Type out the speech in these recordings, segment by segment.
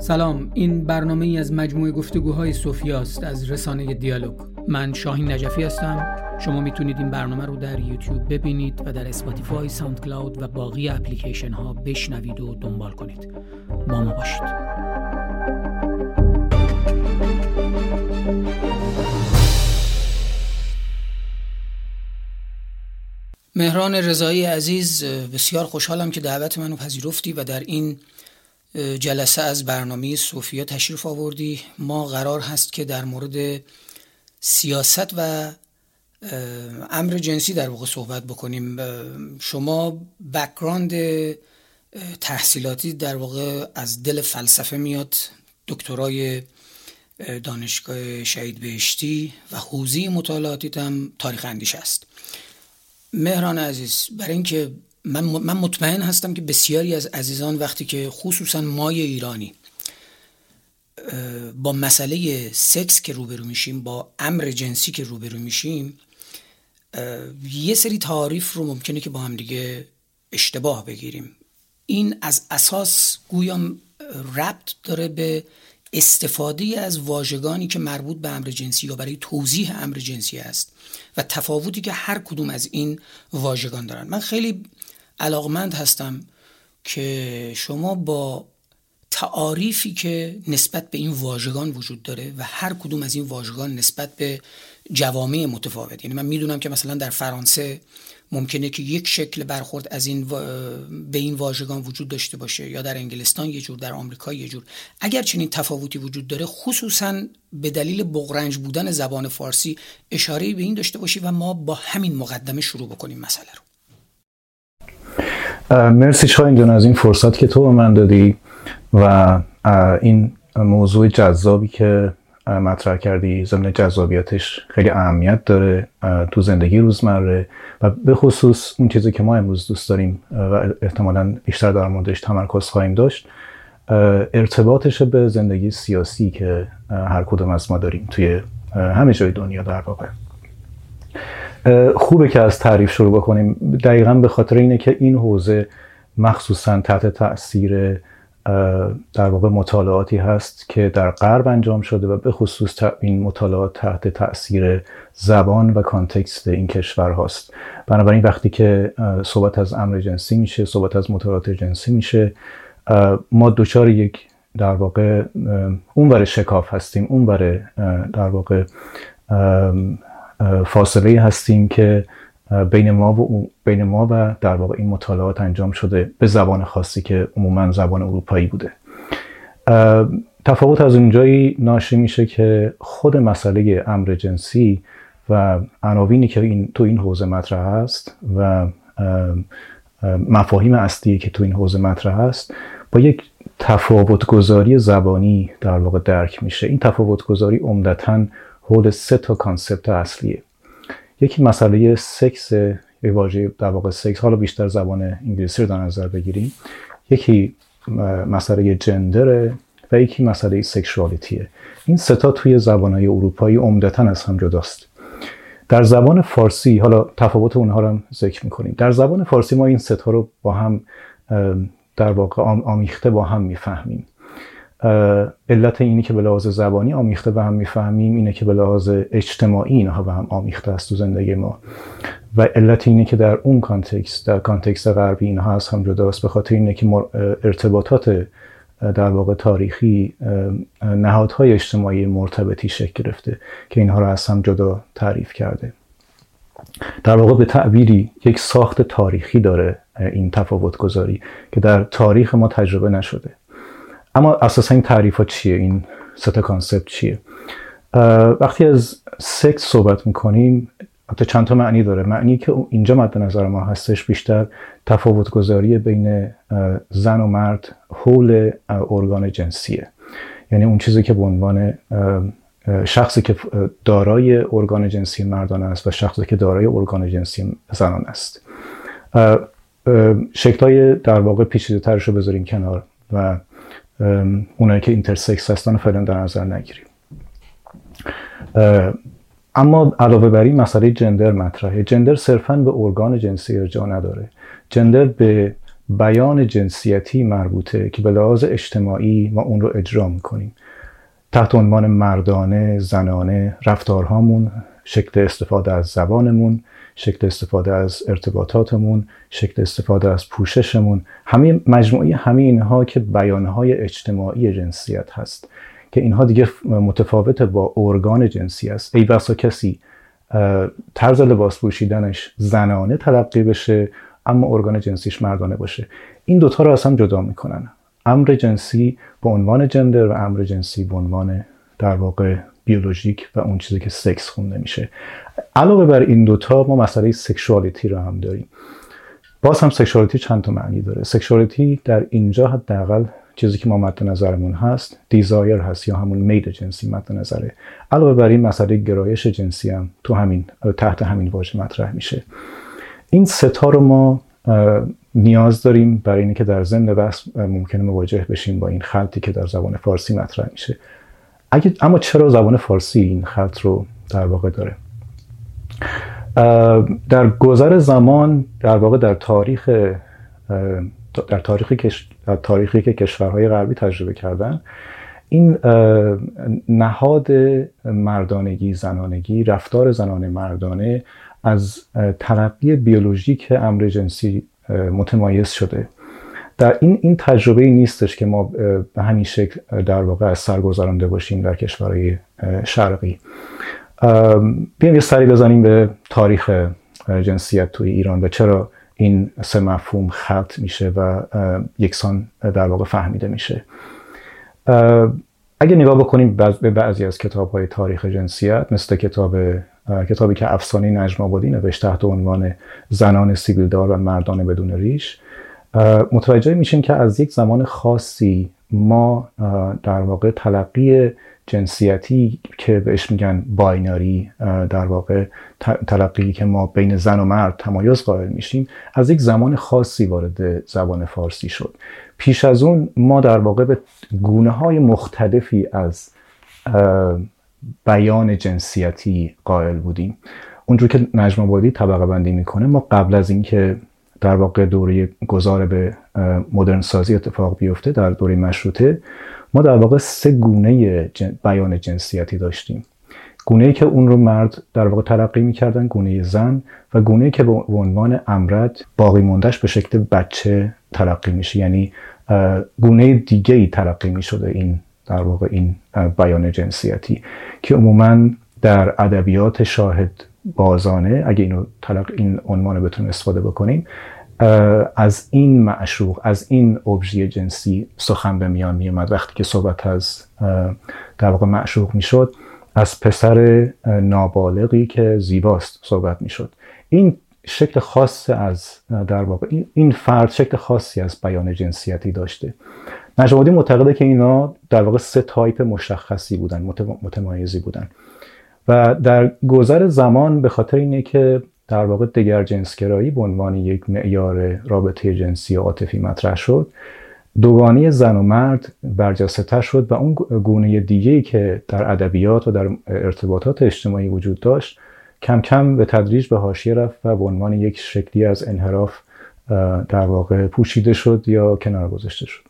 سلام این برنامه ای از مجموعه گفتگوهای است از رسانه دیالوگ. من شاهین نجفی هستم. شما می‌تونید این برنامه رو در یوتیوب ببینید و در Spotify SoundCloud و باقی اپلیکیشن ها بشنوید و دنبال کنید. با ما باشید. مهران رضایی عزیز بسیار خوشحالم که دعوت منو پذیرفتی و در این جلسه از برنامه صوفیا تشریف آوردی. ما قرار هست که در مورد سیاست و امر جنسی در واقع صحبت بکنیم. شما بکراند تحصیلاتی در واقع از دل فلسفه میاد. دکترای دانشگاه شهید بهشتی و حوزه مطالعاتی هم تاریخ اندیش است. مهران عزیز برای اینکه من, من مطمئن هستم که بسیاری از عزیزان وقتی که خصوصا مای ایرانی با مسئله سکس که روبرو میشیم با امر جنسی که روبرو میشیم یه سری تعاریف رو ممکنه که با هم دیگه اشتباه بگیریم. این از اساس گویام ربط داره به استفاده از واژگانی که مربوط به امر جنسی یا برای توضیح امر جنسی است و تفاوتی که هر کدوم از این واژگان دارن. من خیلی علاقمند هستم که شما با تعاریفی که نسبت به این واژگان وجود داره و هر کدوم از این واژگان نسبت به جوامع متفاوت. یعنی من می‌دونم که مثلا در فرانسه ممکنه که یک شکل برخورد از این به این واژگان وجود داشته باشه یا در انگلستان یه جور در آمریکا یه جور. اگر چنین تفاوتی وجود داره خصوصا به دلیل بغرنج بودن زبان فارسی اشاره به این داشته باشی و ما با همین مقدمه شروع بکنیم مسئله رو. مرسی شاین جان از این فرصت که تو به من دادی و این موضوع جذابی که مطرح کردی ضمن جذابیتش خیلی اهمیت داره تو زندگی روزمره و به خصوص اون چیزی که ما امروز دوست داریم و احتمالا بیشتر در موردش تمرکز خواهیم داشت ارتباطش به زندگی سیاسی که هر کدوم از ما داریم توی همه جای دنیا در واقع. خوبه که از تعریف شروع بکنیم. دقیقا به خاطر اینه که این حوزه مخصوصا تحت تاثیر در واقع مطالعاتی هست که در غرب انجام شده و به خصوص این مطالعات تحت تاثیر زبان و کانتکست این کشور هاست. بنابراین وقتی که صحبت از امر جنسی میشه صحبت از مطالعات جنسی میشه ما دوچار یک در واقع اون شکاف هستیم اون در واقع فاصله هستیم که بین ما و بین ما و در واقع این مطالعات انجام شده به زبان خاصی که عموما زبان اروپایی بوده. تفاوت از اونجایی ناشی میشه که خود مسئله امر جنسی و عناوینی که این تو این حوزه مطرح است و مفاهیم اصلی که تو این حوزه مطرح است با یک تفاوت گذاری زبانی در واقع درک میشه. این تفاوت گذاری عمدتا حول سه تا concept اصلیه. یکی مسئله سکس یه واژه در واقع سکس حالا بیشتر زبان انگلیسی رو در نظر بگیریم. یکی مسئله gender و یکی مسئله sexuality ه. این ستا توی زبانهای اروپایی عمدتا از هم جداست. در زبان فارسی حالا تفاوت اونها رو هم ذکر می‌کنیم. در زبان فارسی ما این ستا رو با هم در واقع آمیخته با هم می‌فهمیم. علت اینی که به لحاظ زبانی آمیخته به هم می‌فهمیم اینه که به لحاظ اجتماعی اینها به هم آمیخته است تو زندگی ما. و علت اینه که در اون context در context غربی اینها از هم جداست به خاطر اینه که ارتباطات در واقع تاریخی نهادهای اجتماعی مرتبطی شکل گرفته که اینها رو از هم جدا تعریف کرده. در واقع به تعبیری یک ساخت تاریخی داره این تفاوت گذاری که در تاریخ ما تجربه نشده. اما اساسا این تعریف ها چیه؟ این ستا concept چیه؟ وقتی از سکس صحبت می‌کنیم حتی چند تا معنی داره. معنی که اینجا مد نظر ما هستش بیشتر تفاوت گذاری بین زن و مرد حول ارگان جنسیه. یعنی اون چیزی که به عنوان شخصی که دارای ارگان جنسی مردان است و شخصی که دارای ارگان جنسی زنان است. شکلهای در واقع پیچیده ترش رو بذاریم کنار و اونایی که اینترسکس هستن فعلا در نظر نگیریم. اما علاوه بر این مسئله جندر مطرحه. جندر صرفا به ارگان جنسی ارجاع نداره. جندر به بیان جنسیتی مربوطه که به لحاظ اجتماعی ما اون رو اجرا می‌کنیم. تحت عنوان مردانه زنانه رفتارهامون شکل استفاده از زبانمون شکل استفاده از ارتباطاتمون شکل استفاده از پوششمون. همه مجموعی همه اینها که بیانهای اجتماعی جنسیت هست که اینها دیگه متفاوت با ارگان جنسی است. ای بسا کسی طرز لباس پوشیدنش زنانه تلقی بشه اما ارگان جنسیش مردانه باشه. این دوتا رو از هم جدا می‌کنن. امر جنسی به عنوان gender و امر جنسی به عنوان در واقع بیولوژیک و اون چیزی که سکس خونده میشه. علاوه بر این دوتا ما مسئله sexuality رو هم داریم. باز هم sexuality چند تا معنی داره. sexuality در اینجا حداقل چیزی که ما مد نظرمون هست desire هست یا همون میل جنسی مد نظره. علاوه بر این مسئله گرایش جنسی هم تو همین تحت همین واژه مطرح میشه. این ستا رو ما نیاز داریم برای اینکه در ضمن بحث ممکنه مواجه بشیم با این خلطی که در زبان فارسی مطرح میشه. اگه اما چرا زبان فارسی این خلط رو در واقع داره؟ در گذر زمان در واقع در تاریخ در تاریخی که تاریخی که کشورهای غربی تجربه کردن این نهاد مردانگی زنانگی رفتار زنانه مردانه از ترقی بیولوژیک امر جنسی متمایز شده. در این این تجربه نیستش که ما به همین شکل در واقع از سر گذرانده باشیم در کشورهای شرقی. بیایم یه سری بزنیم به تاریخ جنسیت توی ایران و چرا این سه مفهوم خط میشه و یکسان در واقع فهمیده میشه. اگه نگاه بکنیم به بعضی از کتاب های تاریخ جنسیت مثل کتاب کتابی که افسانه نجم آبادی نوشت تحت عنوان زنان سیبیلدار و مردان بدون ریش متوجه میشیم که از یک زمان خاصی ما در واقع تلقی جنسیتی که بهش میگن بایناری در واقع تلقی که ما بین زن و مرد تمایز قائل میشیم از یک زمان خاصی وارد زبان فارسی شد. پیش از اون ما در واقع به گونه های مختلفی از بیان جنسیتی قائل بودیم. اونجور که نجم آبادی طبقه بندی می‌کنه ما قبل از اینکه در واقع دوره گذار به مدرن سازی اتفاق بیفته در دوره مشروطه ما در واقع سه گونه بیان جنسیتی داشتیم. گونه که اون رو مرد در واقع تلقی می‌کردن گونه زن و گونه که به عنوان امرد باقی موندهش به شکل بچه تلقی میشه. یعنی گونه دیگه ای تلقی می‌شده این در واقع این بیان جنسیتی که عموما در ادبیات شاهد بازانه اگه اینو طلق این عنوان بتونیم استفاده بکنیم از این معشوق از این ابژه جنسی سخن به میان میومد وقتی که صحبت از در واقع معشوق می‌شد از پسر نابالغی که زیباست صحبت می‌شد. این شکل خاص از در واقع این فرد شکل خاصی از بیان جنسیتی داشته. نجمادی معتقده که اینا در واقع سه تایپ مشخصی بودن متمایزی بودن. و در گذر زمان به خاطر اینه که در واقع دگر جنسگرایی به عنوان یک معیار رابطه جنسی و عاطفی مطرح شد دوگانی زن و مرد برجسته شد و اون گونه دیگه که در ادبیات و در ارتباطات اجتماعی وجود داشت کم کم به تدریج به حاشیه رفت و به عنوان یک شکلی از انحراف در واقع پوشیده شد یا کنار گذاشته شد.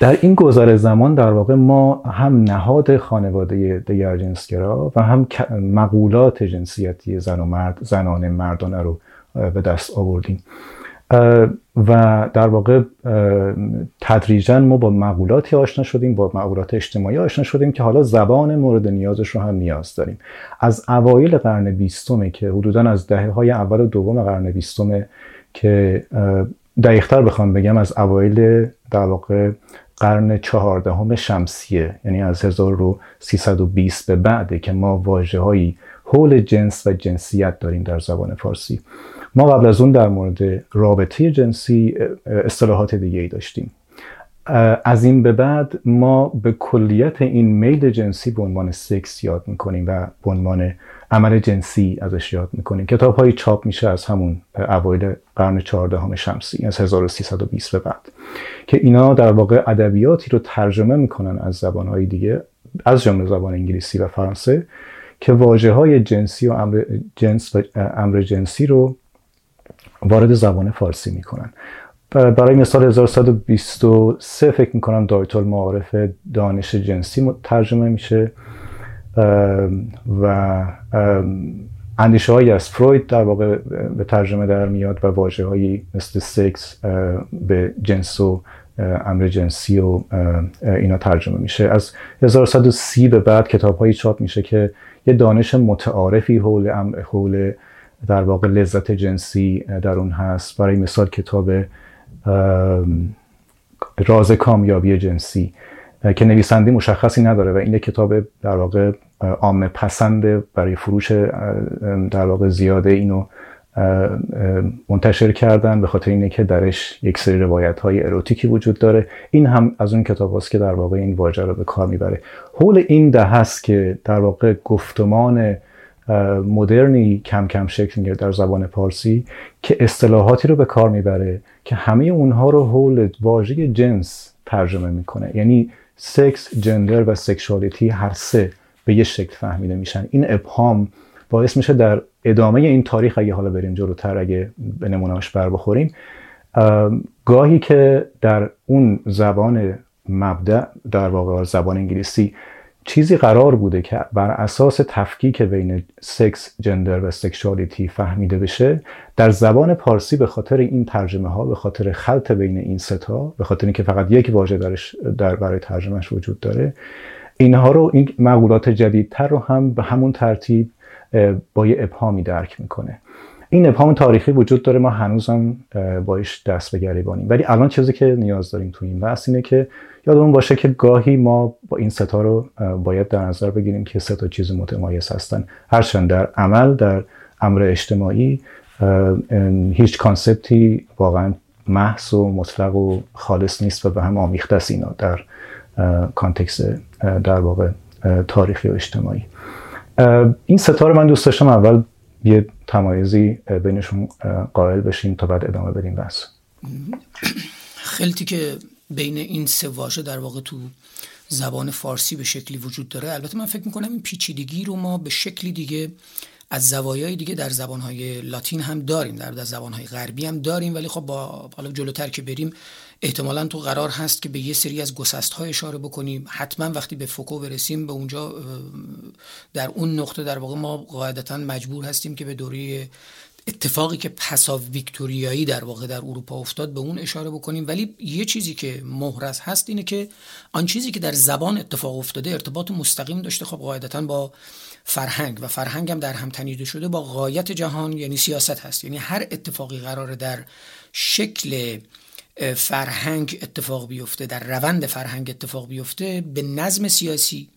در این گذر زمان در واقع ما هم نهاد خانواده دیگر جنسگرا و هم مقولات جنسیتی زن و مرد زنان مردانه رو به دست آوردیم. و در واقع تدریجا ما با مقولاتی آشنا شدیم با مقولات اجتماعی آشنا شدیم که حالا زبان مورد نیازش رو هم نیاز داریم. از اوایل قرن بیستمه که حدودا از دهه های اول و دوم قرن بیستمه که دقیقتر بخوام بگم از اوایل در واقع قرن چهاردهم شمسیه یعنی از 1320 به بعده که ما واجه هایی حول جنس و جنسیت داریم در زبان فارسی. ما قبل از اون در مورد رابطه جنسی اصطلاحات دیگه ای داشتیم. از این به بعد ما به کلیت این میل جنسی به عنوان سکس یاد می‌کنیم و به عنوان عمل جنسی ازش یاد می‌کنیم. کتاب های چاپ میشه از همون اوایل قرن چهاردهم شمسی از 1320 به بعد که اینا در واقع ادبیاتی رو ترجمه می‌کنن از زبانهای دیگه از جمله زبان انگلیسی و فرانسه که واجه های جنسی و امر جنس و امر رو وارد زبان فارسی می‌کنن. برای مثال 1123 فکر می‌کنم دایت المعارف دانش جنسی ترجمه میشه. و اندیشه هایی از فروید در واقع به ترجمه در میاد و واجه هایی مثل سکس به جنس و امر جنسی و اینا ترجمه میشه. از 1130 به بعد کتاب هایی چاپ میشه که یه دانش متعارفی حول حول در واقع لذت جنسی در اون هست. برای مثال کتاب راز کامیابی جنسی که نویسنده مشخصی نداره و این کتاب در واقع عام پسند برای فروش در واقع زیاده اینو منتشر کردن به خاطر اینه که درش یک سری روایت های اروتیکی وجود داره. این هم از اون کتاب هست که در واقع این واژه رو به کار می‌بره. حول این ده هست که در واقع گفتمان مدرنی کم کم شکل می‌گیره در زبان پارسی که اصطلاحاتی رو به کار می‌بره که همه اونها رو حول واژه جنس ترجمه می‌کنه. یعنی سکس gender و sexuality هر سه به یه شکل فهمیده میشن. این ابهام باعث میشه در ادامه این تاریخ اگه حالا بریم جلوتر اگه به نمونهاش بر بخوریم گاهی که در اون زبان مبدع در واقع زبان انگلیسی چیزی قرار بوده که بر اساس تفکیک بین سکس، gender و sexuality فهمیده بشه در زبان پارسی به خاطر این ترجمه ها به خاطر خلط بین این ستا به خاطر اینکه فقط یک واژه درش در برای ترجمهش وجود داره اینها رو این مقولات جدیدتر رو هم به همون ترتیب با یه ابهامی درک می‌کنه. این ابهام تاریخی وجود داره ما هنوزم باش دست به گریبانیم. ولی الان چیزی که نیاز داریم تو این بحث اینه که یادمون باشه که گاهی ما با این ستا رو باید در نظر بگیریم که سه تا چیز متمایز هستن. هرچند در عمل در امر اجتماعی هیچ concept ی واقعا محض و مطلق و خالص نیست و به هم آمیخته است اینا در context در واقع تاریخی و اجتماعی. این ستا رو من دوست داشتم اول یه تمایزی بینشون قائل بشیم تا بعد ادامه بدیم بس خیلی که بین این سه واژه در واقع تو زبان فارسی به شکلی وجود داره. البته من فکر می‌کنم این پیچیدگی رو ما به شکلی دیگه از زوایای دیگه در زبانهای لاتین هم داریم در, در زبانهای غربی هم داریم ولی خب با حالا جلوتر که بریم احتمالا تو قرار هست که به یه سری از گسست های اشاره بکنیم. حتما وقتی به فوکو برسیم به اونجا در اون نقطه در واقع ما قاعدتا مجبور هستیم که به دوره اتفاقی که پسا ویکتوریایی در واقع در اروپا افتاد به اون اشاره بکنیم. ولی یه چیزی که محرز هست اینه که آن چیزی که در زبان اتفاق افتاده ارتباط مستقیم داشته. خب قاعدتا با فرهنگ و فرهنگ هم در هم تنیده شده با غایت جهان یعنی سیاست هست. یعنی هر اتفاقی قراره در شکل فرهنگ اتفاق بیفته در روند فرهنگ اتفاق بیفته به نظم سیاسی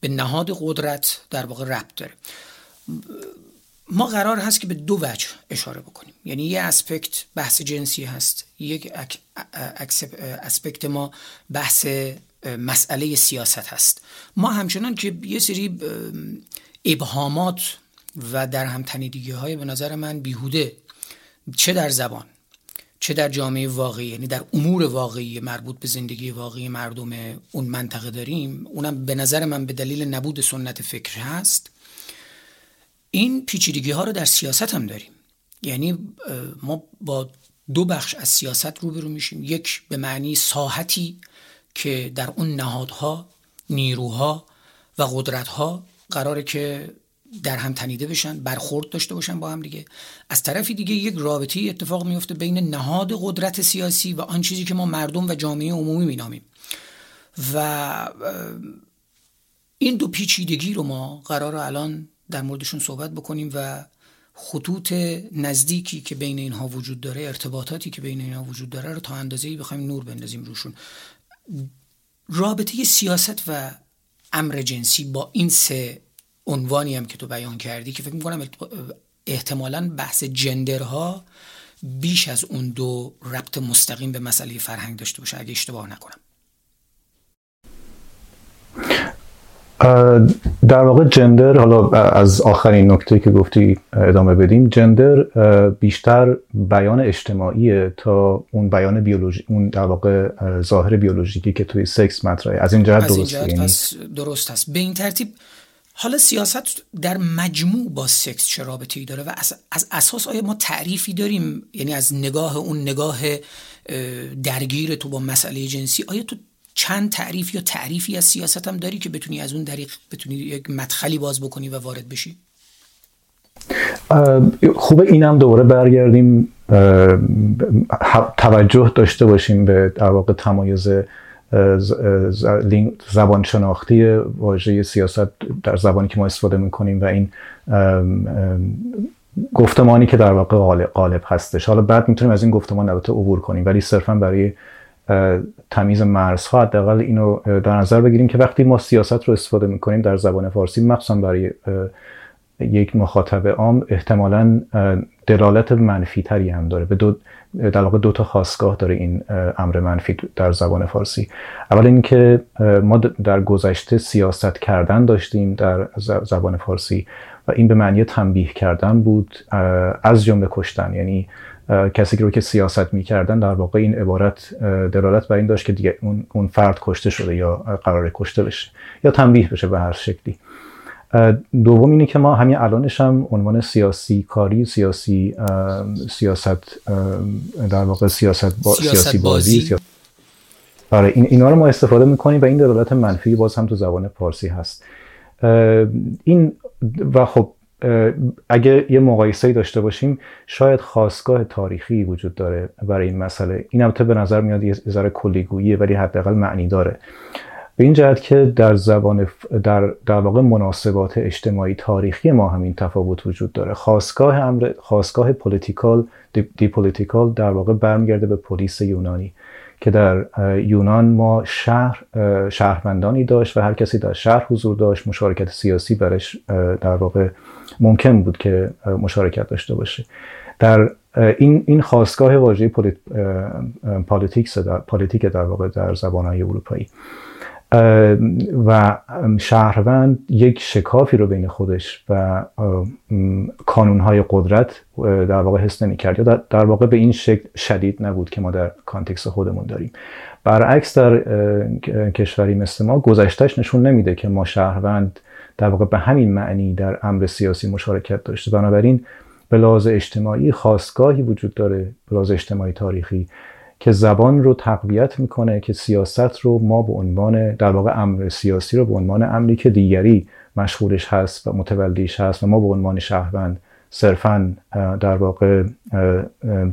به نهاد قدرت در واقع ربط داره. ما قرار هست که به دو وجه اشاره بکنیم. یعنی یه اسپکت بحث جنسی هست یک اسپکت ما بحث مسئله سیاست هست. ما همچنان که یه سری ابهامات و در هم تنیدگی های به نظر من بیهوده چه در زبان چه در جامعه واقعی یعنی در امور واقعی مربوط به زندگی واقعی مردم اون منطقه داریم اونم به نظر من به دلیل نبود سنت فکر هست. این پیچیدگی ها رو در سیاست هم داریم. یعنی ما با دو بخش از سیاست روبرو میشیم. یک به معنی ساحتی که در اون نهادها نیروها و قدرتها قراره که در هم تنیده بشن برخورد داشته باشن با هم دیگه. از طرفی دیگه یک رابطه اتفاق میفته بین نهاد قدرت سیاسی و آن چیزی که ما مردم و جامعه عمومی مینامیم. و این دو پیچیدگی رو ما قرار الان در موردشون صحبت بکنیم و خطوط نزدیکی که بین اینها وجود داره ارتباطاتی که بین اینها وجود داره رو تا اندازه‌ای بخوایم نور بندازیم روشون. رابطه سیاست و امر جنسی با این سه عنوانی هم که تو بیان کردی که فکر می‌کنم احتمالا بحث جندرها بیش از اون دو ربط مستقیم به مسئله فرهنگ داشته باشه اگه اشتباه نکنم. در واقع جندر حالا از آخرین نکته که گفتی ادامه بدیم. جندر بیشتر بیان اجتماعیه تا اون بیان بیولوژی اون در واقع ظاهر بیولوژیکی که توی سکس مطرحه. از این جهت درست یعنی درست هست. به این ترتیب حالا سیاست در مجموع با سکس چه رابطه ای داره و از, اساس آیا ما تعریفی داریم؟ یعنی از نگاه اون نگاه درگیر تو با مسئله جنسی آیا تو چند تعریف یا تعریفی از سیاست هم داری که بتونی از اون دریق بتونی یک مدخلی باز بکنی و وارد بشی؟ خوبه اینم دوباره برگردیم توجه داشته باشیم به در واقع تمایز زبان شناختی واژه سیاست در زبانی که ما استفاده می‌کنیم و این گفتمانی که در واقع غالب هستش حالا بعد می‌تونیم از این گفتمان البته عبور کنیم ولی صرفا برای تمیز مرزها حداقل اینو در نظر بگیریم که وقتی ما سیاست رو استفاده می‌کنیم در زبان فارسی مخصوصا برای یک مخاطب عام احتمالا دلالت منفی تری هم داره به دو در واقع دو تا خاصگاه داره این امر منفی در زبان فارسی. اول اینکه ما در گذشته سیاست کردن داشتیم در زبان فارسی و این به معنی تنبیه کردن بود از جمله کشتن. یعنی کسی رو که سیاست می‌کردن در واقع این عبارت دلالت بر این داشت که دیگه اون فرد کشته شده یا قرار کشته بشه یا تنبیه بشه به هر شکلی. دوم اینه که ما همین الانش هم عنوان سیاسی کاری سیاسی سیاست در واقع سیاست, با سیاسی بازی, بازی. آره این اینا رو ما استفاده می‌کنیم و این دلالت منفی باز هم تو زبان فارسی هست. این و خب اگه یه مقایسه داشته باشیم شاید خواستگاه تاریخی وجود داره برای این مسئله. این البته به نظر میاد یه ذره کلی‌گوییه ولی حداقل معنی داره. به این جهت که در زبان در در واقع مناسبات اجتماعی تاریخی ما همین تفاوت وجود داره. خاستگاه امر خاستگاه political دی, political در واقع برمیگرده به پلیس یونانی که در یونان ما شهر شهروندانی داشت و هر کسی در شهر حضور داشت مشارکت سیاسی برش در واقع ممکن بود که مشارکت داشته باشه. در این این خاستگاه واژه politic در politic در واقع در زبانهای اروپایی. و شهروند یک شکافی رو بین خودش و کانونهای قدرت در واقع حس نمی کرد یا در واقع به این شکل شدید نبود که ما در context خودمون داریم. برعکس در کشوری مثل ما گذشتش نشون نمیده که ما شهروند در واقع به همین معنی در امر سیاسی مشارکت داشته. بنابراین به لحاظ اجتماعی خواستگاهی وجود داره. به لحاظ اجتماعی تاریخی که زبان رو تقویت می‌کنه که سیاست رو ما به عنوان در واقع امر سیاسی رو به عنوان امری که دیگری مشغولش هست و متولیش هست و ما به عنوان شهروند صرفا در واقع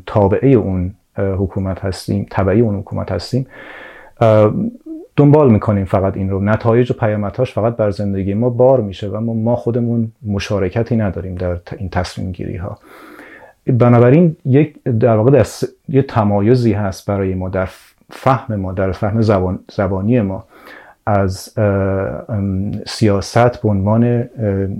تابعه اون حکومت هستیم تبعی اون حکومت هستیم دنبال می‌کنیم فقط این رو. نتایج و پیامدهاش فقط بر زندگی ما بار میشه و ما خودمون مشارکتی نداریم در این تصمیم گیری ها بنابراین یک در واقع در یه تمایزی هست برای ما در فهم ما در فهم زبان زبانی ما. از سیاست به عنوان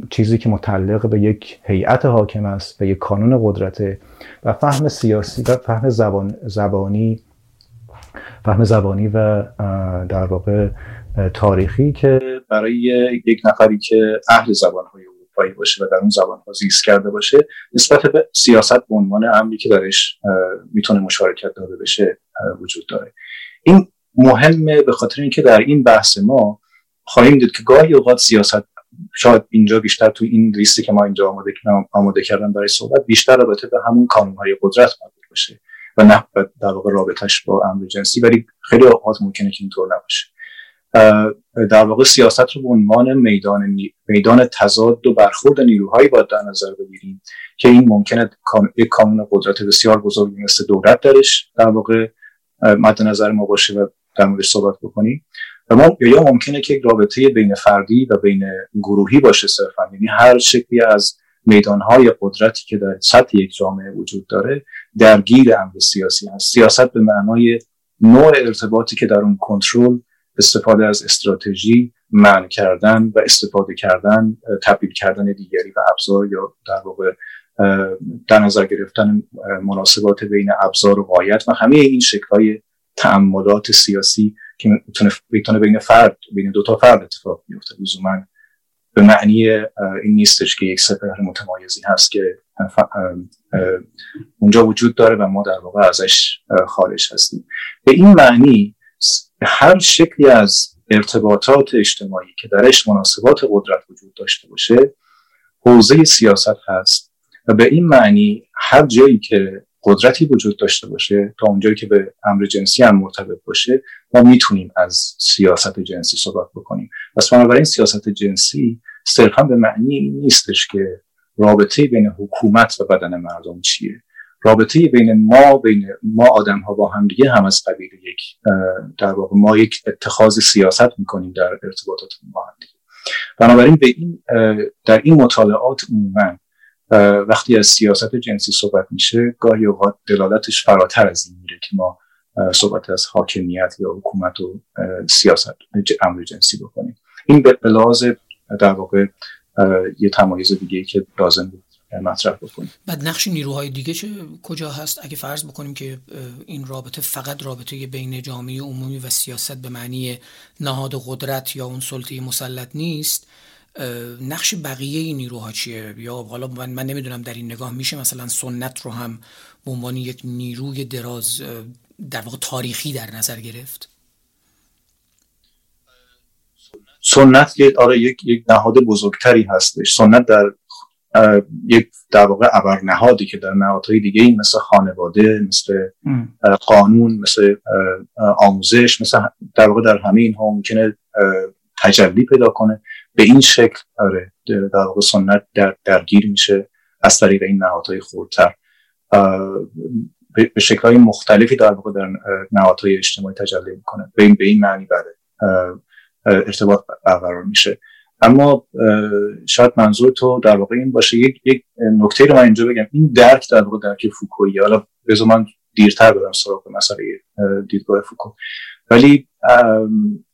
چیزی که متعلق به یک هیئت حاکم است و یک کانون قدرت و فهم سیاسی و فهم زبان زبانی فهم زبانی و در واقع تاریخی که برای یک نفری که اهل زبانهای اروپایی باشه و در اون زبان ها زیست کرده باشه نسبت به سیاست به عنوان امری که درش می‌تونه مشارکت داده بشه وجود داره. این مهمه به خاطر اینکه در این بحث ما خواهیم دید که گاهی اوقات سیاست شاید اینجا بیشتر تو این لیستی که ما اینجا آماده, آماده کردن برای صحبت بیشتر رابطه به همون های قدرت مربوط باشه و نه در واقع رابطش با امر جنسی ولی خیلی اوقات ممکنه که اینطور نباشه. در واقع سیاست رو به عنوان میدان میدان تضاد و برخورد نیروهایی باید در نظر بگیریم که این ممکنه یک کانون قدرت بسیار بزرگی مثل دولت درش در واقع مد نظر ما باشه و در موردش صحبت بکنیم. و ما یا ممکنه که یک رابطه بین فردی و بین گروهی باشه صرفا. یعنی هر شکلی از میدانهای قدرتی که در سطح یک جامعه وجود داره درگیر امر سیاسی هست. سیاست به معنای نوع ارتباطی که در اون کنترل استفاده از استراتژی من کردن و استفاده کردن تبدیل کردن دیگری و ابزار یا در واقع در نظر گرفتن مناسبات بین ابزار و قایت و همه این های تعملات سیاسی که می‌تونه بین فرد بین دو تا فرد اتفاق بیفته. لزوما به معنی این نیستش که یک سپهر متمایزی هست که اونجا وجود داره و ما در واقع ازش خارج هستیم. به این معنی هر شکلی از ارتباطات اجتماعی که درش مناسبات قدرت وجود داشته باشه حوزه سیاست هست و به این معنی هر جایی که قدرتی وجود داشته باشه تا اونجایی که به امر جنسی هم مرتبط باشه ما می‌تونیم از سیاست جنسی صحبت بکنیم. پس بنابراین سیاست جنسی صرفا به معنی نیستش که رابطه بین حکومت و بدن مردم چیه. رابطه بین ما بین ما آدم ها با هم دیگه هم از قبیل یک در واقع ما یک اتخاذ سیاست می‌کنیم در ارتباطات با هم دیگه. بنابراین به این در این مطالعات عموما وقتی از سیاست جنسی صحبت میشه گاهی اوقات دلالتش فراتر از این میره که ما صحبت از حاکمیت یا حکومت و سیاست امر جنسی بکنیم. این به لحاظ در واقع یه تمایز دیگه که لازم مطرح بکنیم. بعد نقش نیروهای دیگه چه کجا هست؟ اگه فرض بکنیم که این رابطه فقط رابطه بین جامعه عمومی و سیاست به معنی نهاد قدرت یا اون سلطه مسلط نیست نقش بقیه این نیروها چیه؟ یا حالا من, من نمی‌دونم در این نگاه میشه مثلا سنت رو هم به عنوان یک نیروی دراز در واقع تاریخی در نظر گرفت؟ سنت آره یک یک نهاد بزرگتری هستش. سنت در یک در واقع ابر نهادی که در نهادهای دیگه این مثل خانواده مثل قانون مثل آموزش مثل در واقع در همه اینها ممکنه تجلی پیدا کنه. به این شکل آره در واقع سنت در درگیر میشه از طریق این نهادهای خورتر به شکلهای مختلفی در واقع در نهادهای اجتماعی تجلی می‌کنه. به این به این معنی بله ارتباط برقرار میشه. اما شاید منظور تو در واقع این باشه. یک یک نکته رو من اینجا بگم. این درک در واقع درک فوکویی. حالا بذار من دیرتر برم سراغ مسئله دیدگاه فوکو. ولی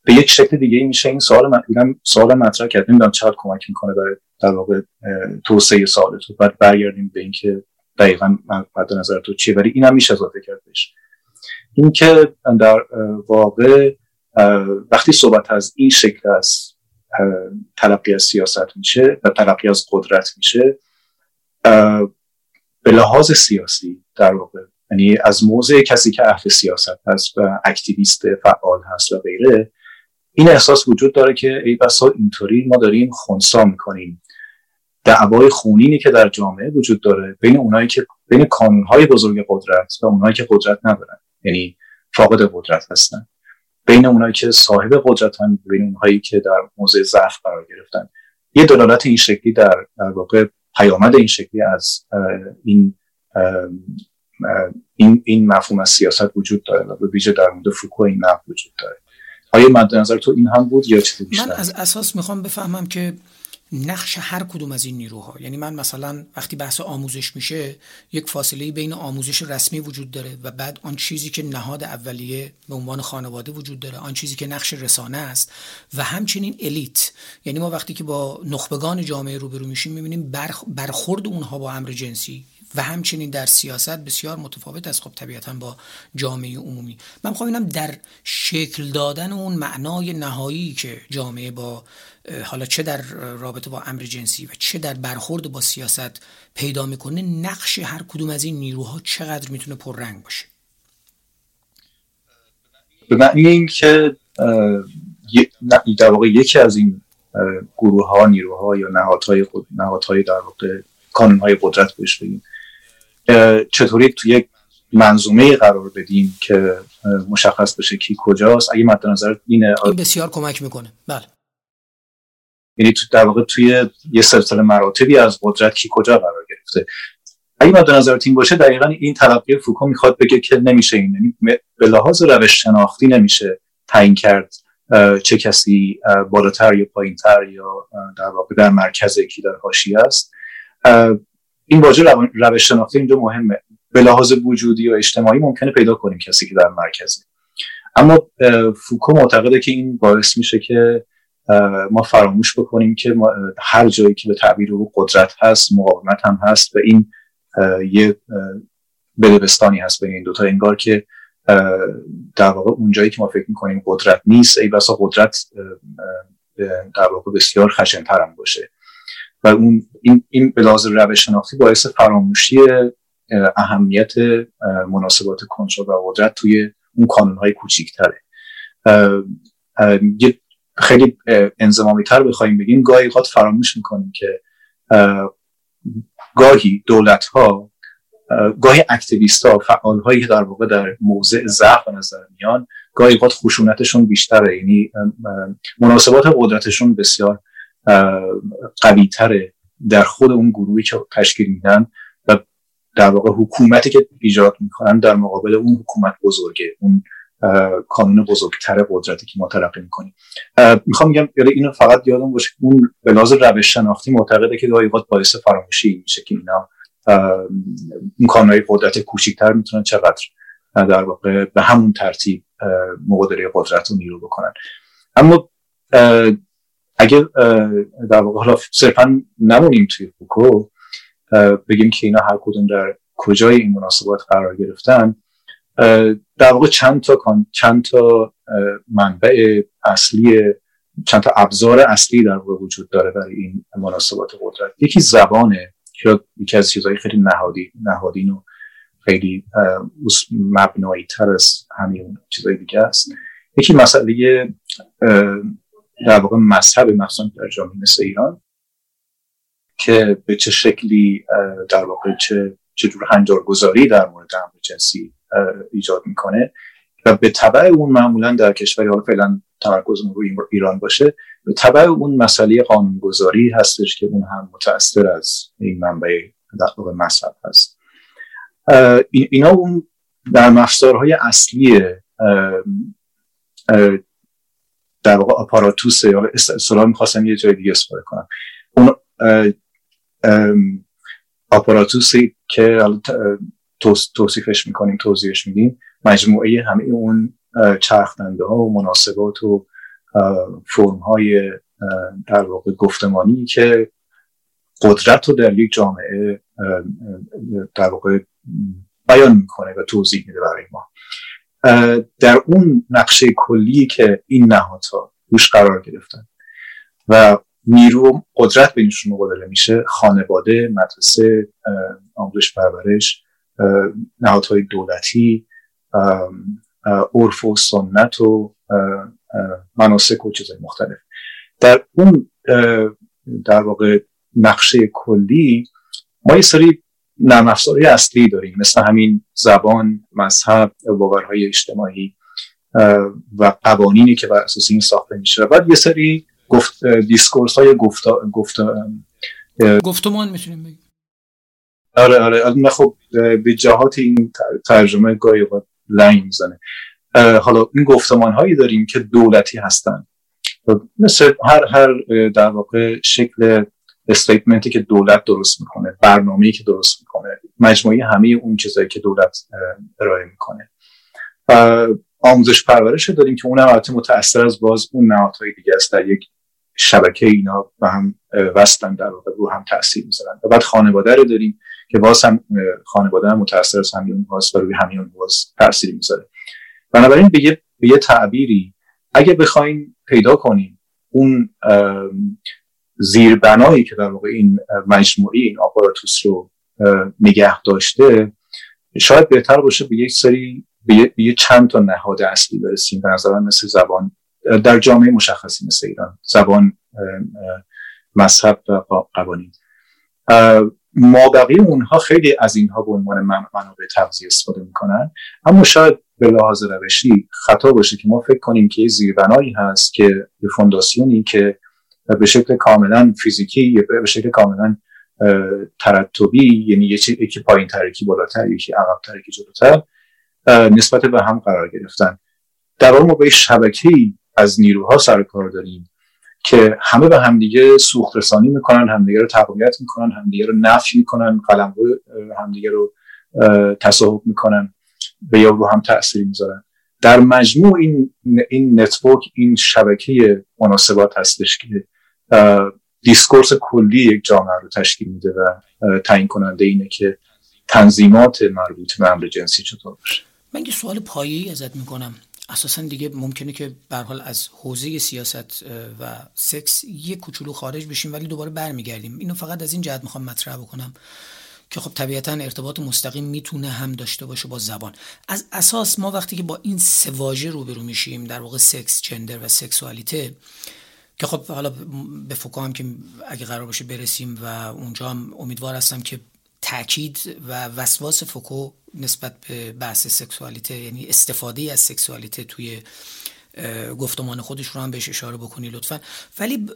به یک شکل دیگه میشه این سوال من سوال مطرح کرد. نمی‌دونم چقدر کمک می‌کنه برای در واقع توسعه سوال تو. بعد برگردیم به اینکه دقیقا مد نظر تو چیه. ولی اینم میشه اضافه کرد بهش. اینکه در واقع وقتی صحبت از این شکل از تلقی از سیاست میشه و تلقی از قدرت میشه. به لحاظ سیاسی در واقع یعنی از موضع کسی که اهل سیاست هست و اکتیویست فعال هست و غیره این احساس وجود داره که ای بسا اینطوری ما داریم خونسا می‌کنیم. دعوای خونینی که در جامعه وجود داره بین اونایی که بین کانونهای بزرگ قدرت و اونایی که قدرت ندارن. یعنی فاقد قدرت هستن. بین اونایی که صاحب قدرتن بین اونهایی که در موضع ضعف قرار گرفتن. یه دلالت این شکلی در در واقع پیامد این شکلی از این این این مفهوم از سیاست وجود داره و به ویژه در مورد فوکو این نقد وجود داره. آیا مد نظر تو این هم بود یا چیزی من از اساس می‌خوام بفهمم که نقش هر کدوم از این نیروها. یعنی من مثلا وقتی بحث آموزش میشه یک فاصله بین آموزش رسمی وجود داره و بعد آن چیزی که نهاد اولیه به عنوان خانواده وجود داره آن چیزی که نقش رسانه است و همچنین الیت. یعنی ما وقتی که با نخبگان جامعه روبرو میشیم می‌بینیم برخورد اونها با امر جنسی و همچنین در سیاست بسیار متفاوت است خب طبیعتا با جامعه عمومی. من می‌خوام اینم در شکل دادن اون معنای نهایی که جامعه با حالا چه در رابطه با امر جنسی و چه در برخورد با سیاست پیدا می‌کنه نقش هر کدوم از این نیروها چقدر می‌تونه پررنگ باشه؟ به معنی این که در واقع یکی از این گروه ها نیروها یا نهادهای نهادهای در واقع های قدرت بهش بگیم چطوری تو یک منظومه قرار بدیم که مشخص بشه کی کجاست. اگه مد نظر اینه این بسیار کمک می‌کنه. بله. یعنی تو در واقع توی یه سلسله مراتبی از قدرت کی کجا قرار گرفته. اگه مد نظر این باشه دقیقا این تلقی فوکو می‌خواد بگه که نمیشه این. یعنی به لحاظ روش شناختی نمیشه تعیین کرد چه کسی بالاتر یا پایینتر یا در واقع در مرکز کی در حاشیه است. این واژه روش شناختی اینجا مهمه. به لحاظ وجودی و اجتماعی ممکنه پیدا کنیم کسی که در مرکزه. اما فوکو معتقده که این باعث میشه که ما فراموش بکنیم که هر جایی که به تعبیر او قدرت هست مقاومت هم هست و این یه بدبستانی هست بین این دوتا. انگار که در واقع اونجایی که ما فکر می‌کنیم قدرت نیست ای بسا قدرت در واقع بسیار خشنتر هم باشه. و اون این, این به لحاظ روش شناختی باعث فراموشی اهمیت مناسبات کنترل و قدرت توی اون کانون های کوچیکتره خیلی انزمامی تر بخوایم بگیم گاهی قد فراموش می‌کنیم که گاهی دولت ها گاهی اکتیویست ها فعال هایی که در واقع در موضع ضعف نظر میان گاهی قد خشونتشون بیشتره. یعنی مناسبات قدرتشون بسیار قوی تره در خود اون گروهی که تشکیل میدن و در واقع حکومتی که ایجاد می‌کنن در مقابل اون حکومت بزرگه اون کانون بزرگتر قدرتی که ما ترقی می‌کنیم. می‌خوام میگم یعنی اینو فقط یادم باشه اون به لحاظ روش شناختی معتقده که گاهی باعث فراموشی میشه که اینا این کانونهای قدرت کوچکتر می‌تونن چقدر در واقع به همون ترتیب مبادله قدرت رو نیرو بکنن. اما اگه در واقع حالا صرفا نمونیم توی فوکو بگیم که اینا هر کدوم در کجای این مناسبات قرار گرفتن در واقع چند تا چند تا منبع اصلی چند تا ابزار اصلی در واقع وجود داره برای این مناسبات قدرت. یکی زبانه که یکی از چیزهای خیلی نهادی نهادین و خیلی مبنایی تر از همین چیزهای دیگه است. یکی مسئله در واقع مذهب مخصوصا در جامعه مثل ایران که به چه شکلی در واقع چه چجور هنجارگذاری در مورد امر جنسی ایجاد می‌کنه. و به طبع اون معمولا در کشوری حالا فعلا تمرکزمون روی ایران باشه به طبع اون مسئله قانونگذاری هستش که اون هم متأثر از این منبع در مذهب هست. اینا اون در مفسارهای اصلی در واقع آپاراتوس یا اصطلاح می‌خواستم یه جای دیگه استفاده کنم. اون آپاراتوسی که توصیفش می‌کنیم توضیحش میدیم. مجموعه همه اون چرخنده ها و مناسبات و فرم های در واقع گفتمانی که قدرت رو در یک جامعه در واقع بیان می‌کنه و توضیح میده برای ما. در اون نقشه کلی که این نهادها روش قرار گرفتن و نیرو قدرت بینشون مبادله میشه خانواده مدرسه آموزش پرورش نهادهای دولتی عرف و سنت و مناسک و چیزهای مختلف. در اون در واقع نقشه کلی ما یه سری نرم اصلی داریم مثل همین زبان مذهب باورهای اجتماعی و قوانینی که بر اساس این ساخته میشه. بعد یه سری گفت دیسکورس های گفت گفت گفتمان می‌تونیم بگیم. آره آره. خب به جهات این ترجمه گاهی لنگ می‌زنه. حالا این گفتمان هایی داریم که دولتی هستن. مثل هر هر در واقع شکل استیتمنتی که دولت درست می‌کنه برنامه‌ای که درست می‌کنه مجموعی همه اون چیزایی که دولت ارائه می‌کنه. آموزش پرورش داریم که اونم البته متأثر از باز اون نهادهای دیگه است. در یک شبکه اینا و هم وصلن در واقع رو هم تاثیر می‌ذارن. و بعد خانواده رو داریم که باز هم خانواده هم متأثر از همین باز و روی همین باز تاثیر می‌ذاره. بنابراین به یه, به یه تعبیری اگه بخوایم پیدا کنیم اون زیربنایی که در واقع این مجموعی این آپاراتوس رو نگه داشته شاید بهتر باشه به یک سری به یه چند تا نهاد اصلی برسیم. به نظر مثل زبان در جامعه مشخصی مثل ایران زبان مذهب و قوانین. ما بقیه اونها خیلی از اینها به عنوان منابع تغذیه استفاده می‌کنن. اما شاید به لحاظ روشی خطا باشه که ما فکر کنیم که زیربنایی هست که یه فونداسیونی که به شکل کاملا فیزیکی یا به شکل کاملا ترتبی یعنی یکی پایین تر یکی بالاتر یکی عقب تر یکی جلوتر نسبت به هم قرار گرفتن. در واقع ما به شبکه از نیروها سر کار داریم که همه به همدیگه سوخت رسانی می‌کنن همدیگه رو تقویت می‌کنن همدیگه رو نفی می‌کنن قلمرو همدیگه رو تصاحب می‌کنن به یا روی هم تاثیر می‌ذارن. در مجموع این این network این شبکه مناسبات هستش که discourse کلی یک جامعه رو تشکیل میده و تعیین کننده اینه که تنظیمات مربوط به امر جنسی چطور باشه. من یه سوال پایه‌ای ازت می‌کنم. اساسا دیگه ممکنه که به حال از حوزه سیاست و سکس یه کوچولو خارج بشیم ولی دوباره برمیگردیم. اینو فقط از این جهت می‌خوام مطرح بکنم که خب طبیعتا ارتباط مستقیم می‌تونه هم داشته باشه با زبان. از اساس ما وقتی که با این سه واژه روبرو میشیم در واقع سکس جندر و سکسوالیته که خب حالا به فوکو هم که اگه قرار باشه برسیم و اونجا هم امیدوار هستم که تاکید و وسواس فوکو نسبت به بحث سکسوالیته یعنی استفاده از سکسوالیته توی گفتمان خودش رو هم بهش اشاره بکنی لطفا. ولی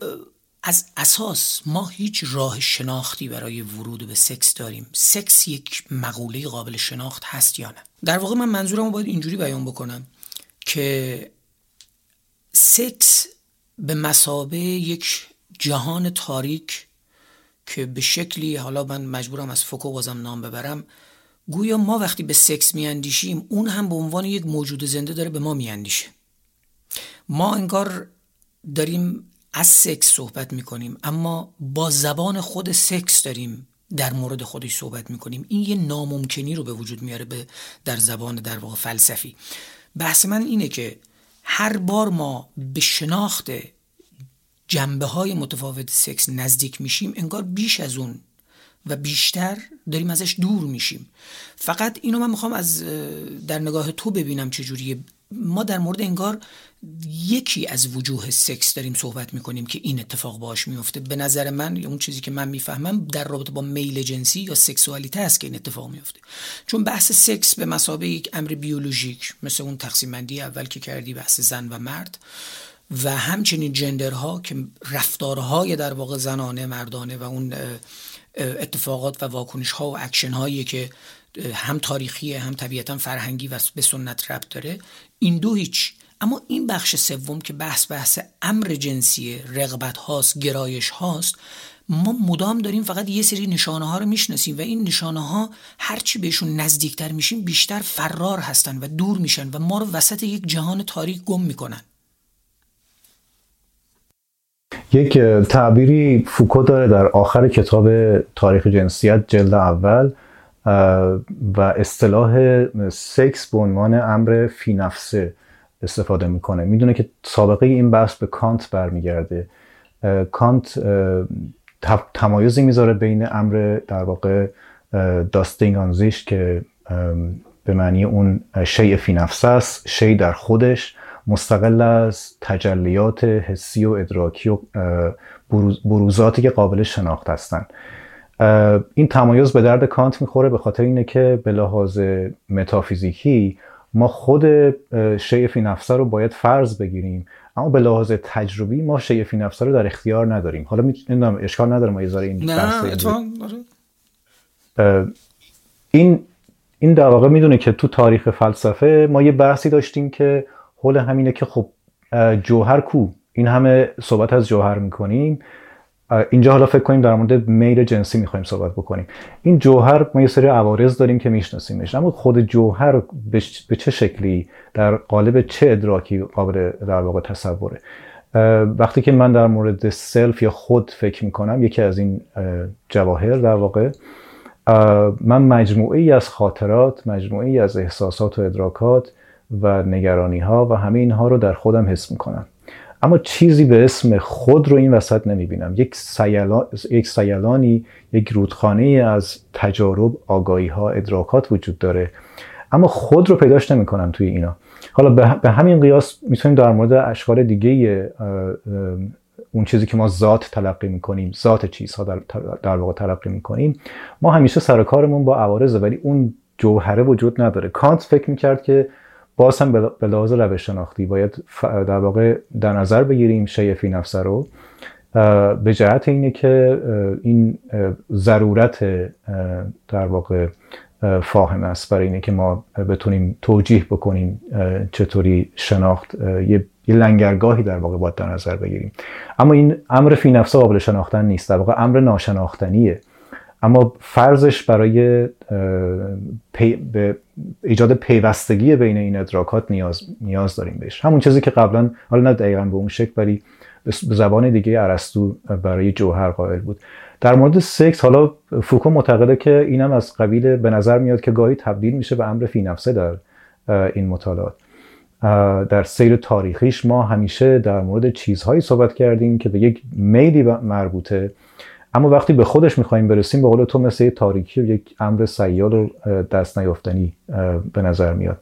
از اساس ما هیچ راه شناختی برای ورود به سکس داریم. سکس یک مقوله قابل شناخت هست یا نه؟ در واقع من منظورم رو باید اینجوری بیان بکنم که سکس به مسابه یک جهان تاریک که به شکلی حالا من مجبورم از فوکو بازم نام ببرم گویا ما وقتی به سکس میاندیشیم اون هم به عنوان یک موجود زنده داره به ما میاندیشه. ما انگار داریم از سکس صحبت می‌کنیم اما با زبان خود سکس داریم در مورد خودش صحبت می‌کنیم. این یه ناممکنی رو به وجود میاره به در زبان در واقع فلسفی. بحث من اینه که هر بار ما به شناخت جنبه های متفاوت سکس نزدیک میشیم انگار بیش از اون و بیشتر داریم ازش دور میشیم. فقط اینو من می‌خوام از در نگاه تو ببینم چجوریه. ما در مورد انگار یکی از وجوه سکس داریم صحبت می‌کنیم که این اتفاق باش میفته به نظر من یا اون چیزی که من می‌فهمم در رابطه با میل جنسی یا سکسوالیته است که این اتفاق میفته چون بحث سکس به مثابه یک امر بیولوژیک مثل اون تقسیم بندی اول که کردی بحث زن و مرد و همچنین gender ها که رفتارهای در واقع زنانه مردانه و اون اتفاقات و واکنش ها و اکشن هایی که هم تاریخی هم طبیعتا فرهنگی و به سنت ربط داره این دو هیچ. اما این بخش سوم که بحث بحث امر جنسی رغبت هاست گرایش هاست ما مدام داریم فقط یه سری نشانه ها رو می‌شناسیم و این نشانه ها هرچی بهشون نزدیکتر میشیم بیشتر فرار هستن و دور میشن و ما رو وسط یک جهان تاریک گم می‌کنن. یک تعبیری فوکو داره در آخر کتاب تاریخ جنسیت جلد اول و اصطلاح سکس به عنوان امر فی نفسه استفاده می‌کنه. می‌دونه که سابقه این بحث به کانت برمیگرده. کانت تمایزی می‌ذاره بین امر در واقع داستینگ آنزیش که به معنی اون شیء فی نفسه است شی در خودش مستقل از تجلیات حسی و ادراکی و بروزاتی که قابل شناخت هستند این تمایز به درد کانت می‌خوره به خاطر اینه که به لحاظ متافیزیکی ما خود شیء فی نفسه رو باید فرض بگیریم. اما به لحاظ تجربی ما شیء فی نفسه رو در اختیار نداریم. حالا نمی‌دونم اشکال نداره ما یه این نه آره. این این در واقع می‌دونه که تو تاریخ فلسفه ما یه بحثی داشتیم که حول همینه که خب جوهر کو؟ این همه صحبت از جوهر می‌کنیم. اینجا حالا فکر کنیم در مورد میل جنسی می‌خوایم صحبت بکنیم. این جوهر ما یه سری عوارض داریم که میشناسیمش اما خود جوهر به چه شکلی؟ در قالب چه ادراکی قابل در واقع تصوره؟ وقتی که من در مورد سلف یا خود فکر می‌کنم یکی از این جواهر در واقع من مجموعه ای از خاطرات مجموعه ای از احساسات و ادراکات و نگرانی ها و همه اینها رو در خودم حس می‌کنم. اما چیزی به اسم خود رو این وسط نمی‌بینم. یک, سیلان، یک سیلانی یک رودخانه از تجارب آگاهی ها ادراکات وجود داره. اما خود رو پیداش نمی‌کنم توی اینا. حالا به همین قیاس می‌تونیم در مورد اشکال دیگه اون چیزی که ما ذات تلقی می‌کنیم ذات چیزها در, در واقع تلقی می‌کنیم ما همیشه سر کارمون با عوارضه ولی اون جوهره وجود نداره. کانت فکر می‌کرد که باز هم به لحاظ روش شناختی باید در واقع در نظر بگیریم شیء فی نفسه رو به جهت اینه که این ضرورت در واقع فاهم است برای اینه که ما بتونیم توجیه بکنیم چطوری شناخت یه یه لنگرگاهی در واقع باید در نظر بگیریم. اما این امر فی نفسه قابل شناختن نیست. در واقع امر ناشناختنیه. اما فرضش برای به ایجاد پیوستگی بین این ادراکات نیاز, نیاز داریم بهش. همون چیزی که قبلا حالا نه دقیقا به اون شکل ولی به زبان دیگه ارسطو برای جوهر قائل بود. در مورد سکس حالا فوکو معتقده که اینم از قبیل به نظر میاد که گاهی تبدیل میشه به امر فی نفسه در این مطالعات. در سیر تاریخیش ما همیشه در مورد چیزهایی صحبت کردیم که به یک میلی مربوطه اما وقتی به خودش می‌خوایم برسیم به قول تو مثل تاریکی و یک امر سیال و دست نیافتنی به نظر میاد.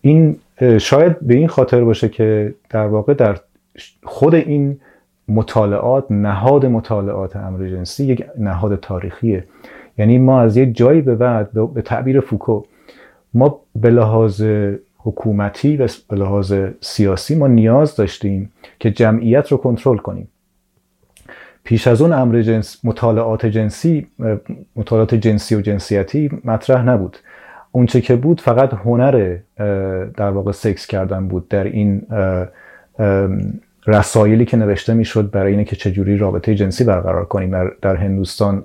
این شاید به این خاطر باشه که در واقع در خود این مطالعات نهاد مطالعات امر جنسی یک نهاد تاریخیه. یعنی ما از یک جایی به بعد به تعبیر فوکو ما به لحاظ حکومتی و به لحاظ سیاسی ما نیاز داشتیم که جمعیت رو کنترل کنیم. پیش از اون امر جنس مطالعات جنسی مطالعات جنسی و جنسیتی مطرح نبود. اونچه که بود فقط هنر در واقع سکس کردن بود در این رسایلی که نوشته می‌شد برای اینه که چجوری رابطه جنسی برقرار کنیم. در هندوستان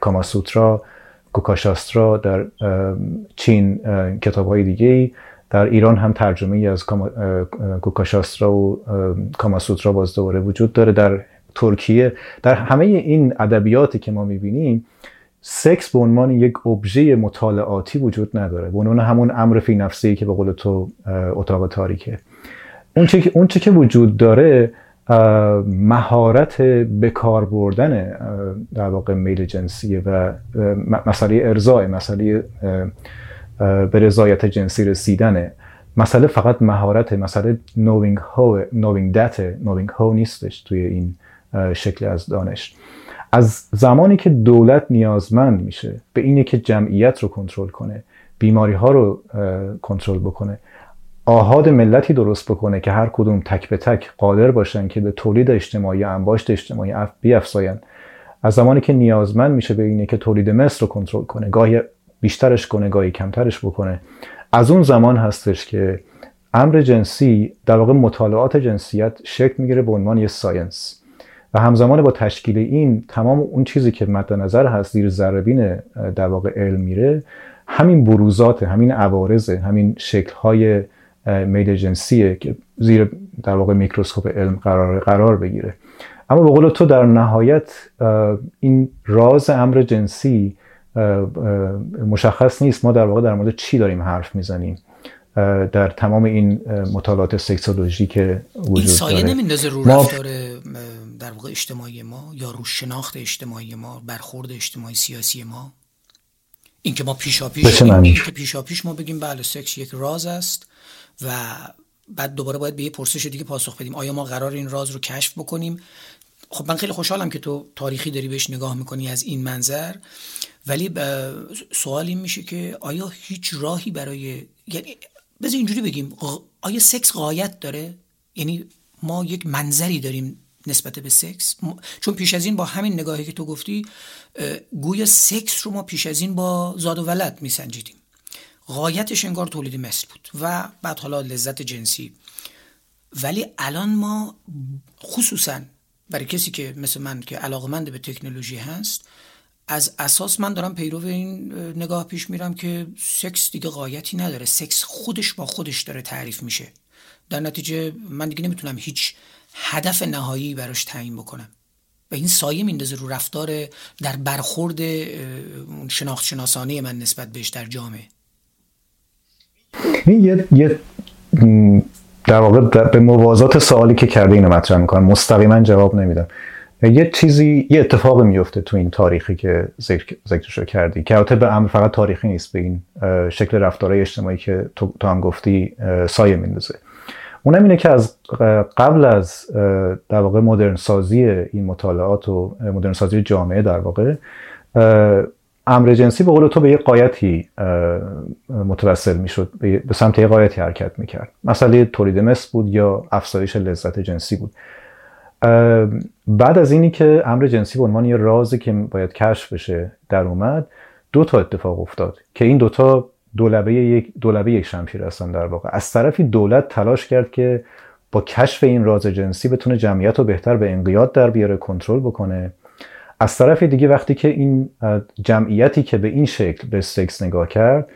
کاماسوترا کوکاشاسترا در چین کتاب های دیگه در ایران هم ترجمه ای از کوکاشاسترا و کاماسوترا باز دوباره وجود داره. در ترکیه در همه این ادبیاتی که ما می‌بینیم سکس به عنوان یک ابژه مطالعاتی وجود نداره. به عنوان همون امر فی نفسی که به قول تو اتاق تاریکه. اون چه, اون چه که وجود داره مهارت بکار بردن در واقع میل جنسیه و مسئله ارزای مسئله به رضایت جنسی رسیدنه مسئله فقط مهارت مسئله knowing how knowing that knowing how نیستش توی این شکل از دانش. از زمانی که دولت نیازمند میشه به اینه که جمعیت رو کنترل کنه بیماری ها رو کنترل بکنه آهاد ملتی درست بکنه که هر کدوم تک به تک قادر باشن که به تولید اجتماعی انباشت اجتماعی بیافزاین. از زمانی که نیازمند میشه به اینه که تولید مثل رو کنترل کنه گاهی بیشترش کنه گاهی کمترش بکنه. از اون زمان هستش که امر جنسی در واقع مطالعات جنسیت شکل می‌گیره به عنوان یه ساینس. و همزمان با تشکیل این تمام اون چیزی که مد نظر هست زیر ذربین در واقع علم میره همین بروزات همین عوارض همین شکل‌های میل جنسیه که زیر در واقع میکروسکوپ علم قرار قرار بگیره. اما به قول تو در نهایت این راز امر جنسی مشخص نیست. ما در واقع در مورد چی داریم حرف می‌زنیم؟ در تمام این مطالعات سکسولوژی که وجود این سایه نمیندازه رو رفتار در واقع اجتماعی ما یا رو شناخت اجتماعی ما برخورد اجتماعی سیاسی ما. اینکه ما پیشا پیش این که پیشا پیش ما بگیم بله سکس یک راز است و بعد دوباره باید به یه پرسش دیگه پاسخ بدیم. آیا ما قرار این راز رو کشف بکنیم؟ خب من خیلی خوشحالم که تو تاریخی داری بهش نگاه می‌کنی از این منظر. ولی سوال این میشه که آیا هیچ راهی برای یعنی بذار اینجوری بگیم آیا سکس غایت داره؟ یعنی ما یک منظری داریم نسبت به سکس. چون پیش از این با همین نگاهی که تو گفتی گویا سکس رو ما پیش از این با زاد و ولد میسنجیدیم. غایتش انگار تولید مثل بود و بعد حالا لذت جنسی. ولی الان ما خصوصا برای کسی که مثل من که علاقمند به تکنولوژی هست از اساس من دارم پیرو این نگاه پیش میرم که سکس دیگه غایتی نداره. سکس خودش با خودش داره تعریف میشه. در نتیجه من دیگه نمی‌تونم هیچ هدف نهایی براش تعیین بکنم. و این سایه میندازه رو رفتار در برخورد شناخت شناسانه من نسبت بهش در جامعه. یه, یه در واقع به موازات سوالی که کرده اینو مطرح می‌کنم. مستقیما جواب نمیدم. یه چیزی یه اتفاق میفته تو این تاریخی که ذکر ذکرش کردی که البته به امر فقط تاریخی نیست به این شکل رفتارهای اجتماعی که تو, تو هم گفتی سایه میندازه. اونم اینه که از قبل از در واقع مدرن سازی این مطالعات و مدرن سازی جامعه در واقع امر جنسی به قول تو به یه قایتی متوسل می‌شد به سمت یه قایتی حرکت می‌کرد. مسئله تولید مثل بود یا افزایش لذت جنسی بود. بعد از اینی که امر جنسی به عنوان یه رازی که باید کشف بشه در اومد دو تا اتفاق افتاد که این دوتا دولبه یک دولبه یک شمشیر هستن در واقع. از طرفی دولت تلاش کرد که با کشف این راز جنسی بتونه جمعیت رو بهتر به انقیاد در بیاره کنترل بکنه. از طرف دیگه وقتی که این جمعیتی که به این شکل به سکس نگاه کرد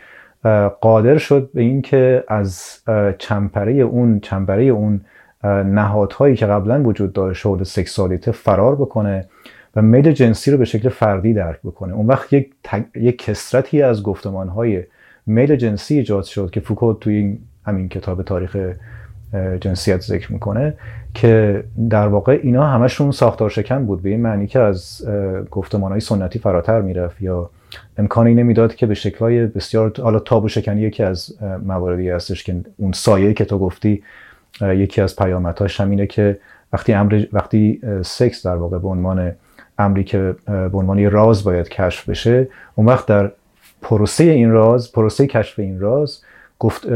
قادر شد به اینکه از چمپره اون چمپره اون نهادهایی که قبلا وجود داشت حول سکسوالیته فرار بکنه و میل جنسی رو به شکل فردی درک بکنه. اون وقت یک, یک کسرتی از گفتمانهای میل جنسی ایجاد شد که فوکو توی این همین کتاب تاریخ جنسیت ذکر می‌کنه که در واقع اینا همشون ساختار شکن بود به این معنی که از گفتمان های سنتی فراتر می‌رفت یا امکانی نمی‌داد که به شکلهای بسیار حالا تابو شکنی یکی از مواردی هستش که اون سایه که تو گفتی یکی از پیامدهاش هم اینه که وقتی امر وقتی سکس در واقع به عنوان امری که به عنوان راز باید کشف بشه اون وقت در پروسه این راز پروسه کشف این راز گفت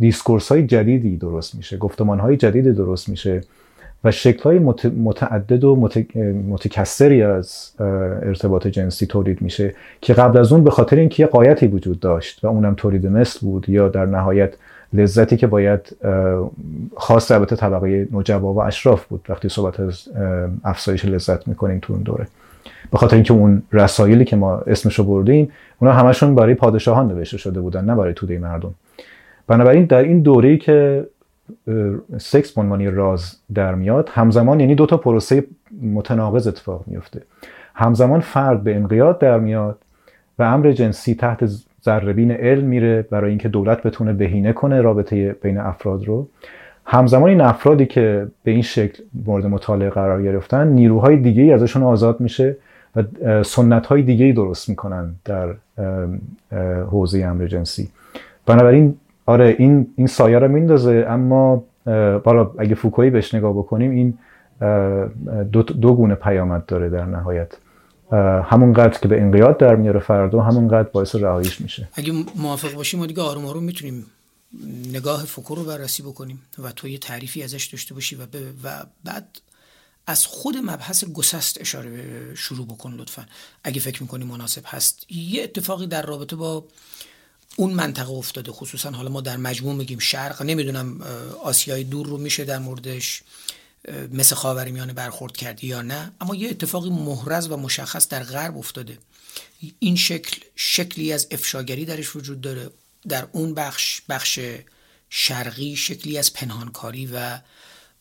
discourse های جدیدی درست میشه گفتمان های جدیدی درست میشه و شکل های متعدد و متکثری از ارتباط جنسی تولید میشه که قبل از اون به خاطر اینکه یه غایتی وجود داشت و اونم تولید مثل بود یا در نهایت لذتی که باید خاص البته طبقه نوجبا و اشراف بود وقتی صحبت از افزایش لذت می‌کنیم تو اون دوره. به خاطر اینکه اون رسایلی که ما اسمشو بردیم اونا همشون برای پادشاهان نوشته شده بودن نه برای توده مردم. بنابراین در این دوره‌ای که سکس به راز در میاد همزمان یعنی دو تا پروسه متناقض اتفاق میفته همزمان فرد به انقیاد در میاد و امر جنسی تحت ذربین علم میره برای اینکه دولت بتونه بهینه کنه رابطه بین افراد رو. همزمان این افرادی که به این شکل مورد مطالعه قرار گرفتن نیروهای دیگه ای ازشون آزاد میشه و سنت های دیگه ای درست می‌کنن در حوزه امر جنسی. بنابراین آره این این سایه رو میندازه اما بالا اگه فوکویی بهش نگاه بکنیم این دو, دو گونه پیامد داره در نهایت. همونقدر که به انقیاد در میاره فردا همونقدر باعث رهاییش میشه. اگه موافق باشیم ما دیگه آروم آروم می‌تونیم نگاه فوکو رو بررسی بکنیم و تو یه تعریفی ازش داشته باشی و, و بعد از خود مبحث گسست اشاره شروع بکن لطفا. اگه فکر می‌کنی مناسب هست. یه اتفاقی در رابطه با اون منطقه افتاده خصوصا حالا ما در مجموع میگیم شرق نمی‌دونم آسیای دور رو میشه در موردش مثل خاوری میانه برخورد کردی یا نه. اما یه اتفاقی محرز و مشخص در غرب افتاده. این شکل شکلی از افشاگری درش وجود داره. در اون بخش بخش شرقی شکلی از پنهانکاری و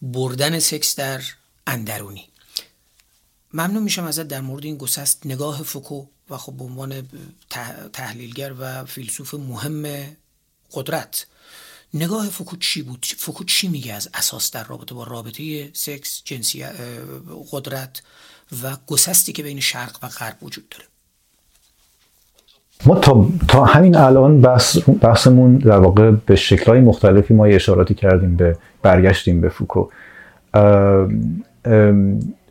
بردن سکس در اندرونی. ممنون میشم ازت در مورد این گسست نگاه فوکو و خب به عنوان تحلیلگر و فیلسوف مهم قدرت. نگاه فوکو چی بود؟ فوکو چی میگه از اساس در رابطه با رابطه سکس جنسی قدرت و گسستی که بین شرق و غرب وجود داره؟ ما تا, تا همین الان بحث بحثمون در واقع به شکلهای مختلفی ما اشاراتی کردیم به برگشتیم به فوکو.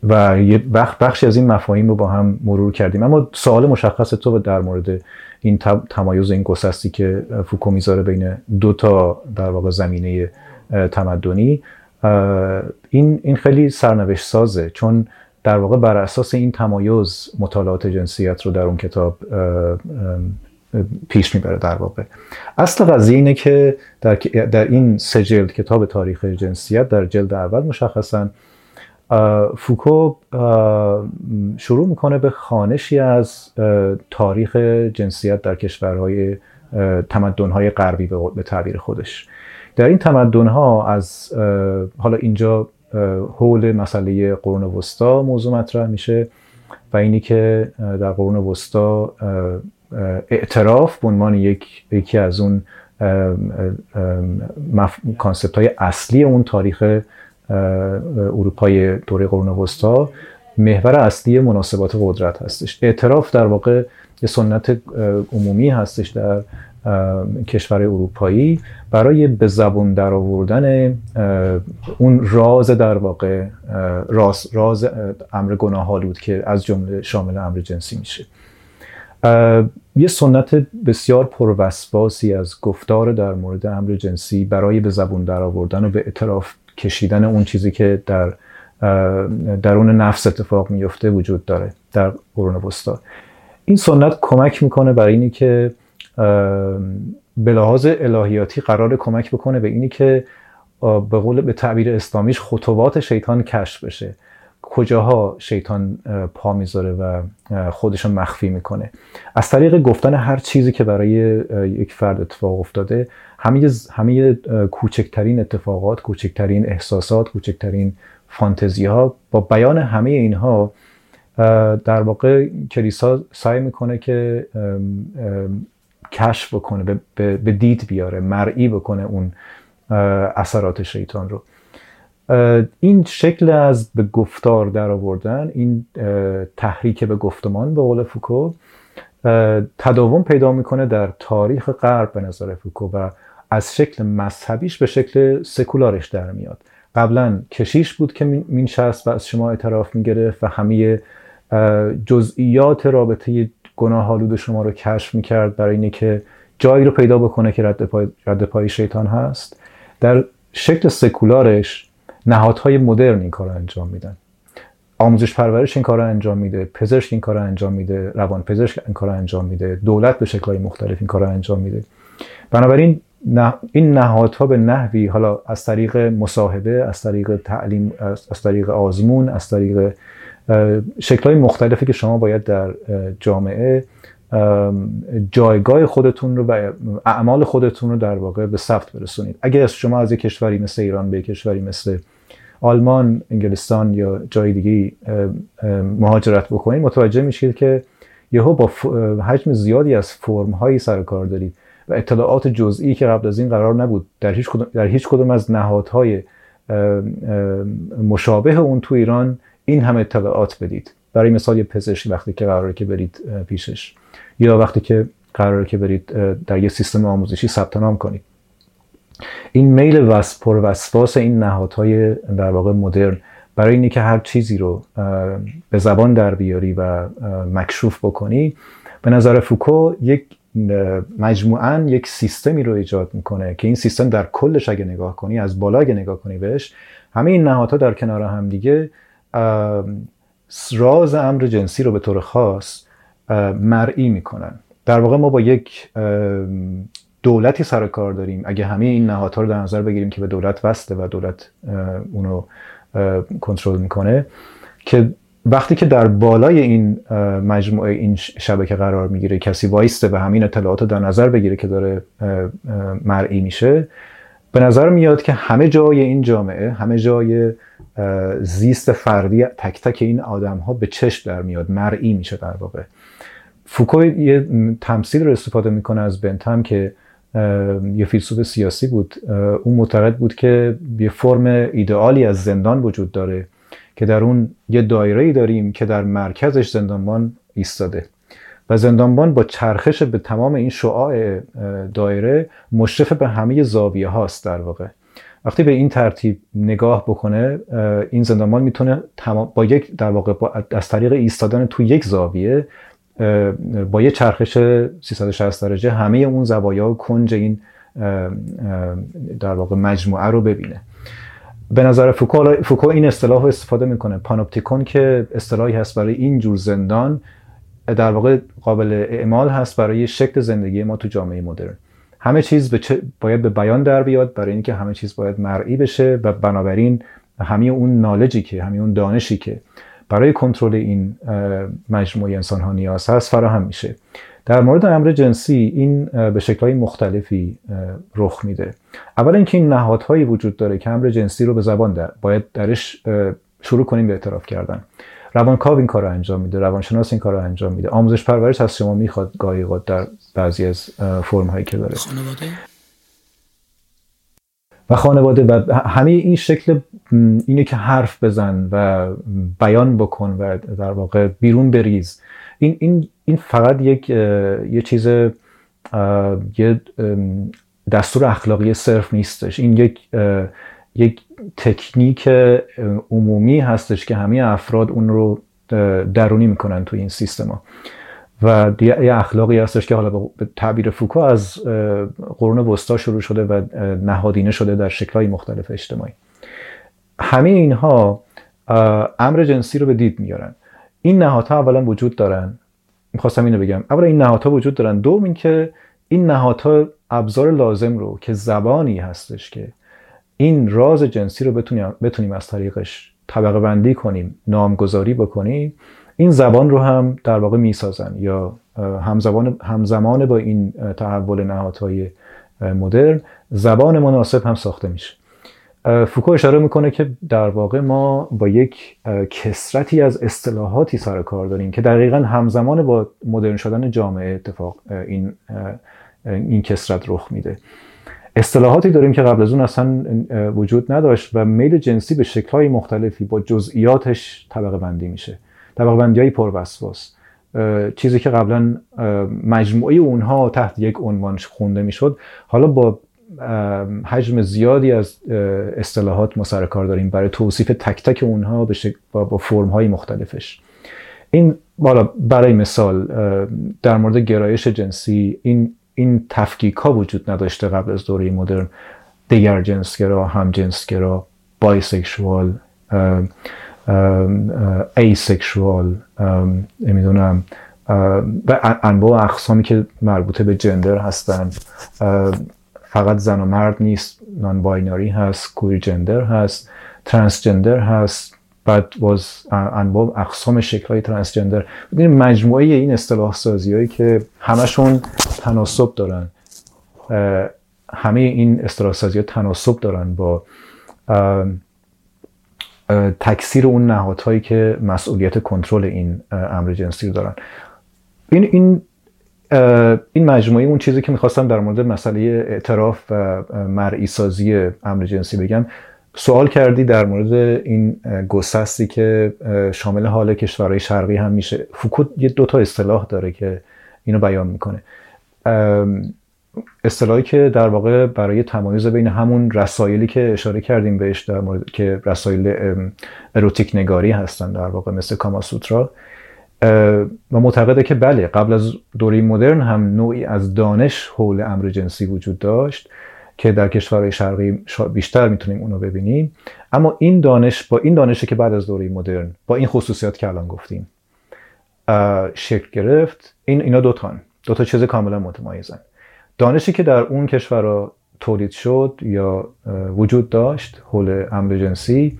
و یه بخشی از این مفاهیم رو با هم مرور کردیم. اما سوال مشخص تو در مورد این تمایز این گسستی که فوکو می‌ذاره بین دو تا در واقع زمینه تمدنی این این خیلی سرنوشت سازه. چون در واقع بر اساس این تمایز مطالعات جنسیت رو در اون کتاب پیش می‌بره در واقع. اصل قضیه اینه که در, در این سه جلد کتاب تاریخ جنسیت در جلد اول مشخصا فوکو شروع می‌کنه به خانشی از تاریخ جنسیت در کشورهای تمدنهای غربی به تعبیر خودش. در این تمدنها از حالا اینجا حول مسئله قرون وسطا موضوع مطرح میشه و اینی که در قرون وسطا اعتراف به عنوان یک یکی از اون کانسپت های اصلی اون تاریخ اروپای دوره قرون وسطا محور اصلی مناسبات قدرت هستش. اعتراف در واقع یه سنت عمومی هستش در کشور اروپایی برای به زبون در آوردن اون راز در واقع راز, راز امر گناه که از جمله شامل امر جنسی میشه. یه سنت بسیار پروسواسی از گفتار در مورد امر جنسی برای به زبون در آوردن و به اعتراف کشیدن اون چیزی که در درون نفس اتفاق میفته وجود داره در قرون وسطا. این سنت کمک می‌کنه برای اینی که به لحاظ الهیاتی قرار کمک بکنه به اینی که به قول به تعبیر اسلامیش خطوات شیطان کشف بشه. کجاها شیطان پا می‌ذاره و خودش مخفی می‌کنه. از طریق گفتن هر چیزی که برای یک فرد اتفاق افتاده همه همه کوچکترین اتفاقات کوچکترین احساسات کوچکترین فانتزی ها با بیان همه اینها در واقع کلیسا سعی می‌کنه که کشف بکنه به دید بیاره مرئی بکنه اون اثرات شیطان رو. این شکل از به گفتار در آوردن این تحریک به گفتمان به قول فوکو تداوم پیدا می‌کنه در تاریخ غرب به نظر فوکو و از شکل مذهبیش به شکل سکولارش در میاد. قبلا کشیش بود که مینشست و از شما اعتراف می‌گرفت و همه جزئیات رابطه گناه آلود شما رو کشف می‌کرد برای اینه جایی رو پیدا بکنه که رد پای, رد پای شیطان هست. در شکل سکولارش نهادهای مدرن این کار رو انجام میدن. آموزش پرورش این کار رو انجام میده پزشک این کار رو انجام میده روان پزشک این کار رو انجام میده دولت به شکلهای مختلف این کار رو انجام میده. بنابراین این نهادها به نحوی حالا از طریق مصاحبه از طریق تعلیم از طریق آزمون از طریق شکلهای مختلفی که شما باید در جامعه جایگاه خودتون رو و اعمال خودتون رو در واقع به ثبت برسونید. اگر شما از یک کشوری مثل ایران به کشوری مثل آلمان، انگلستان یا جای دیگه مهاجرت بکنید متوجه میشید که یهو با حجم زیادی از فرم هایی سر کار دارید و اطلاعات جزئی که قبل از این قرار نبود در هیچ کدوم, در هیچ کدوم از نهادهای مشابه اون تو ایران این هم اطلاعات بدید. برای مثال یه پزشک وقتی که قراره که برید پیشش یا وقتی که قراره که برید در یه سیستم آموزشی ثبت نام کنید. این میل وس پر وسواس این نهادهای در واقع مدرن برای اینی که هر چیزی رو به زبان در بیاری و مکشوف بکنی به نظر فوکو یک مجموعا یک سیستمی رو ایجاد می‌کنه که این سیستم در کلش اگه نگاه کنی از بالا اگه نگاه کنی بهش همه این نهادها در کنار هم دیگه راز امر جنسی رو به طور خاص مرئی می‌کنن. در واقع ما با یک دولتی سر کار داریم. اگه همه این نهادها رو در نظر بگیریم که به دولت وسته و دولت اونو کنترل می‌کنه که وقتی که در بالای این مجموعه این شبکه قرار می‌گیره کسی وایسته و همین اطلاعات رو در نظر بگیره که داره مرئی میشه به نظر میاد که همه جای این جامعه همه جای زیست فردی تک تک این آدم ها به چشم در میاد مرئی میشه در واقع. فوکو یه تمثیل رو استفاده می‌کنه از بنتم که یه فیلسوف سیاسی بود. اون معتقد بود که یه فرم ایدئالی از زندان وجود داره که در اون یه دایره ای داریم که در مرکزش زندانبان ایستاده. و زندانبان با چرخش به تمام این شعاع دایره مشرف به همه زاویه هاست در واقع. وقتی به این ترتیب نگاه بکنه این زندانبان می‌تونه با یک در واقع با از طریق ایستادن تو یک زاویه با یه چرخش 360 درجه همه اون زوایا و کنج این در واقع مجموعه رو ببینه. به نظر فوکو, فوکو این اصطلاح رو استفاده می‌کنه پانوپتیکون که اصطلاحی هست برای این جور زندان در واقع قابل اعمال هست برای شکل زندگی ما تو جامعه مدرن. همه چیز به باید به بیان در بیاد برای اینکه همه چیز باید مرئی بشه و بنابراین همه اون نالجی که همه اون دانشی که برای کنترل این مجموعه انسان ها نیاز هست فراهم میشه. در مورد امر جنسی این به شکلهای مختلفی رخ میده. اول اینکه این نهادهایی وجود داره که امر جنسی رو به زبان در باید درش شروع کنیم به اعتراف کردن. روانکاو این کار رو انجام میده روانشناس این کار رو انجام میده. آموزش پرورش از شما می‌خواد گاهی در بعضی از فرم هایی که داره. خانواده؟ و خانواده و همه این شکل اینه که حرف بزن و بیان بکن و در واقع بیرون بریز. این, این, این فقط یک یه چیز یه دستور اخلاقی صرف نیستش. این یک یک تکنیک عمومی هستش که همه افراد اون رو درونی می‌کنن توی این سیستما و یه اخلاقی هستش که حالا به تعبیر فوکو از قرون وسطا شروع شده و نهادینه شده در شکلهای مختلف اجتماعی. همه اینها امر جنسی رو به دید میارن. این نهادها اولا وجود دارن. می‌خواستم اینو بگم. اولا این نهادها وجود دارن. دوم اینکه این نهادها ابزار لازم رو که زبانی هستش که این راز جنسی رو بتونیم, بتونیم از طریقش طبقه بندی کنیم نامگذاری بکنیم این زبان رو هم در واقع می‌سازن یا همزمان همزمان با این تحول نهادهای مدرن زبان مناسب هم ساخته میشه. فوکو اشاره می‌کنه که در واقع ما با یک کسرتی از اصطلاحاتی سر کار داریم که دقیقا همزمان با مدرن شدن جامعه اتفاق این این کسرت رخ میده. اصطلاحاتی داریم که قبل از اون اصلا وجود نداشت و میل جنسی به شکلهای مختلفی با جزئیاتش طبقه بندی میشه. طبقه بندی های پروسواس چیزی که قبلا مجموعه اونها تحت یک عنوان خونده می‌شد. حالا با حجم زیادی از اصطلاحات ما سر داریم برای توصیف تک تک اونها به با, با فرم های مختلفش. این بالا برای مثال در مورد گرایش جنسی این این تفکیک ها وجود نداشته قبل از دوره مدرن. دیگر جنسگرا هم جنسگرا bisexual asexual نمی‌دونم و انواع اقسامی که مربوطه به gender هستن فقط زن و مرد نیست non-binary هست queer gender هست transgender هست. بعد باز انواع اقسام شکل های transgender. ببینید مجموعه این اصطلاح سازی هایی که همشون تناسب دارن. همه این اصطلاح سازی ها تناسب دارن با تکثیر اون نهادهایی که مسئولیت کنترل این امر جنسی رو دارن. این این این مجموعه اون چیزی که می‌خواستم در مورد مسئله اعتراف و مرئی سازی امر جنسی بگم سوال کردی در مورد این گسستی که شامل حال کشورهای شرقی هم میشه. فوکوت یه دوتا اصطلاح داره که اینو بیان می‌کنه. اصطلاحی که در واقع برای تمایز بین همون رسایلی که اشاره کردیم بهش در مورد که رسایل اروتیک نگاری هستن در واقع مثل کاماسوترا و معتقده که بله قبل از دوره مدرن هم نوعی از دانش حول امر جنسی وجود داشت. که در کشورهای شرقی بیشتر می‌تونیم اونو ببینیم. اما این دانش با این دانشی که بعد از دوره مدرن با این خصوصیات که الان گفتیم شکل گرفت. این اینا دوتان دو تا چیز کاملا متمایزن. دانشی که در اون کشورها تولید شد یا وجود داشت حول امر جنسی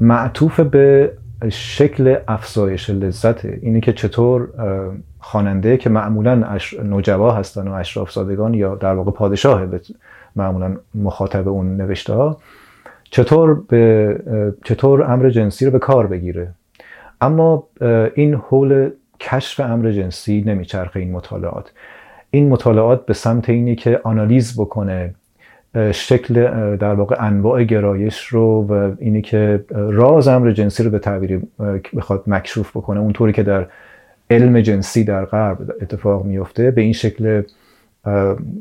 معطوف به شکل افزایش لذت. اینه که چطور خواننده که معمولا نوجوا هستن و اشراف زادگان یا در واقع پادشاه معمولا مخاطب اون نوشته ها چطور به چطور امر جنسی رو به کار بگیره. اما این حول کشف امر جنسی نمیچرخه این مطالعات. این مطالعات به سمت اینه که آنالیز بکنه شکل در واقع انواع گرایش رو و اینی که راز امر جنسی رو به تعبیر بخواد مکشوف بکنه. اونطوری که در علم جنسی در غرب اتفاق میفته. به این شکل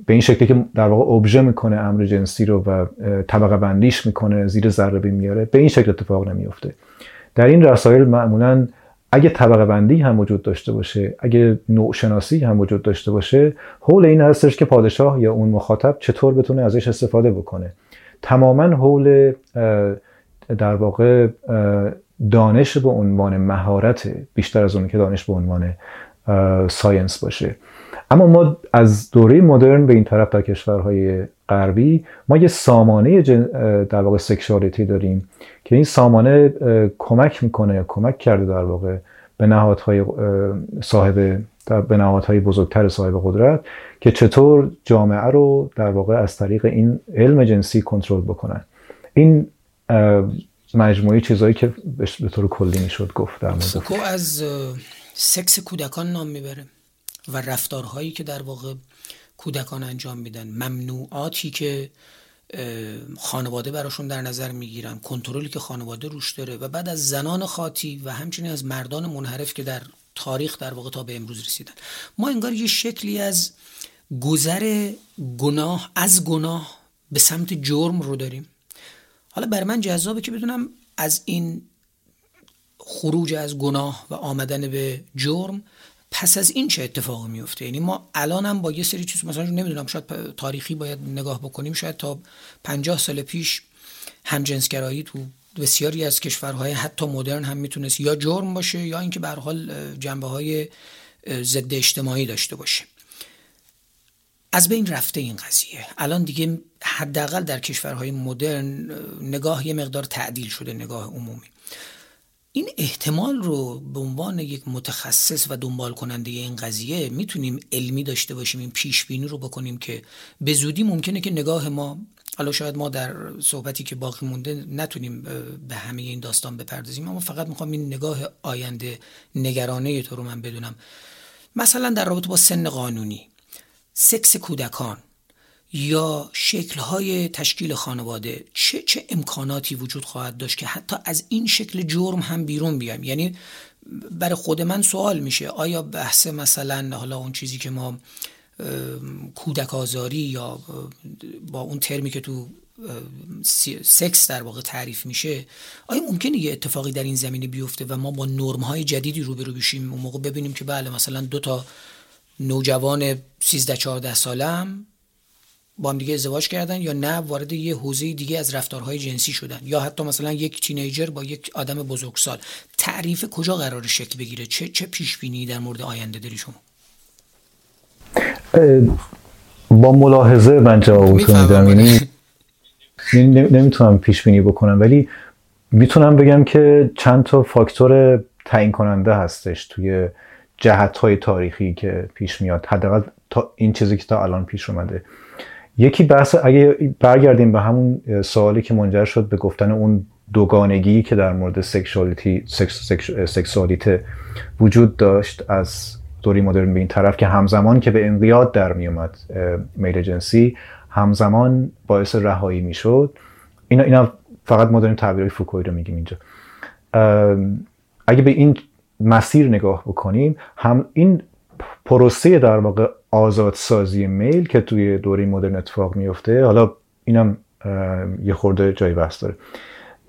به این شکلی که در واقع ابژه می‌کنه امر جنسی رو و طبقه بندیش می‌کنه زیر ذره میاره به این شکل اتفاق نمیفته در این رسایل معمولا اگه طبقه بندی هم وجود داشته باشه اگه نوع شناسی هم وجود داشته باشه حول این هستش که پادشاه یا اون مخاطب چطور بتونه ازش استفاده بکنه. تماما حول در واقع دانش به عنوان مهارت بیشتر از اون که دانش به عنوان ساینس باشه. اما ما از دوره مدرن به این طرف در کشورهای غربی ما یه سامانه در واقع سکشوالیتی داریم که این سامانه کمک می‌کنه کمک کرده در واقع به نهادهای صاحب به نهادهای بزرگتر صاحب قدرت که چطور جامعه رو در واقع از طریق این علم جنسی کنترل بکنن. این مجموعه چیزهایی که به طور کلی می‌شد گفت در فوکو از سکس کودکان نام می‌بره و رفتارهایی که در واقع کودکان انجام میدن. ممنوعاتی که خانواده براشون در نظر می‌گیرن کنترلی که خانواده روش داره و بعد از زنان خاطی و همچنین از مردان منحرف که در تاریخ در واقع تا به امروز رسیدن. ما انگار یه شکلی از گذر گناه از گناه به سمت جرم رو داریم. حالا بر من جذابه که بدونم از این خروج از گناه و آمدن به جرم پس از این چه اتفاقی میفته؟ یعنی ما الان هم با یه سری چیز مثلا نمی‌دونم شاید تاریخی باید نگاه بکنیم شاید تا 50 سال پیش همجنسگرایی تو بسیاری از کشورهای حتی مدرن هم می‌تونست یا جرم باشه یا اینکه به حال جنبه های ضد اجتماعی داشته باشه. از بین رفته این قضیه. الان دیگه حداقل در کشورهای مدرن نگاه یه مقدار تعدیل شده نگاه عمومی. این احتمال رو به عنوان یک متخصص و دنبال کننده این قضیه می‌تونیم علمی داشته باشیم این پیش بینی رو بکنیم که به زودی ممکنه که نگاه ما حالا شاید ما در صحبتی که باقی مونده نتونیم به همه این داستان بپردازیم اما فقط می‌خوام این نگاه آینده نگرانه تو رو من بدونم. مثلا در رابطه با سن قانونی سکس کودکان یا شکلهای تشکیل خانواده چه چه امکاناتی وجود خواهد داشت که حتی از این شکل جرم هم بیرون بیایم؟ یعنی برای خود من سوال میشه آیا بحث مثلا حالا اون چیزی که ما کودک آزاری یا با اون ترمی که تو سکس در واقع تعریف میشه آیا ممکنه یه اتفاقی در این زمینه بیفته و ما با نرم های جدیدی روبرو بشیم؟ اون موقع ببینیم که بله مثلا دو تا نوجوان 13 14 ساله با هم دیگه ازدواج کردن یا نه وارد یه حوزه دیگه از رفتارهای جنسی شدن. یا حتی مثلا یک تینیجر با یک آدم بزرگسال. تعریف کجا قرار شکل بگیره؟ چه چه پیش بینی در مورد آینده داری شما؟ با ملاحظه من جواب میدم. یعنی نمی‌تونم پیش بینی بکنم ولی می‌تونم بگم که چند تا فاکتور تعیین کننده هستش توی جهت های تاریخی که پیش میاد. حداقل تا این چیزی که تا الان پیش اومده. یکی بحث اگه برگردیم به همون سوالی که منجر شد به گفتن اون دوگانگی که در مورد سکشوالیتی سکس، وجود داشت از دوری مدرن به این طرف که همزمان که به انقیاد در میومد میل جنسی همزمان باعث رهایی می‌شد اینا اینا فقط ما داریم تعبیرهای فوکوی رو میگیم اینجا. اگه به این مسیر نگاه بکنیم هم این پروسه در واقع آزادسازی میل که توی دوره مدرن اتفاق میفته حالا اینم یه خورده جای بحث داره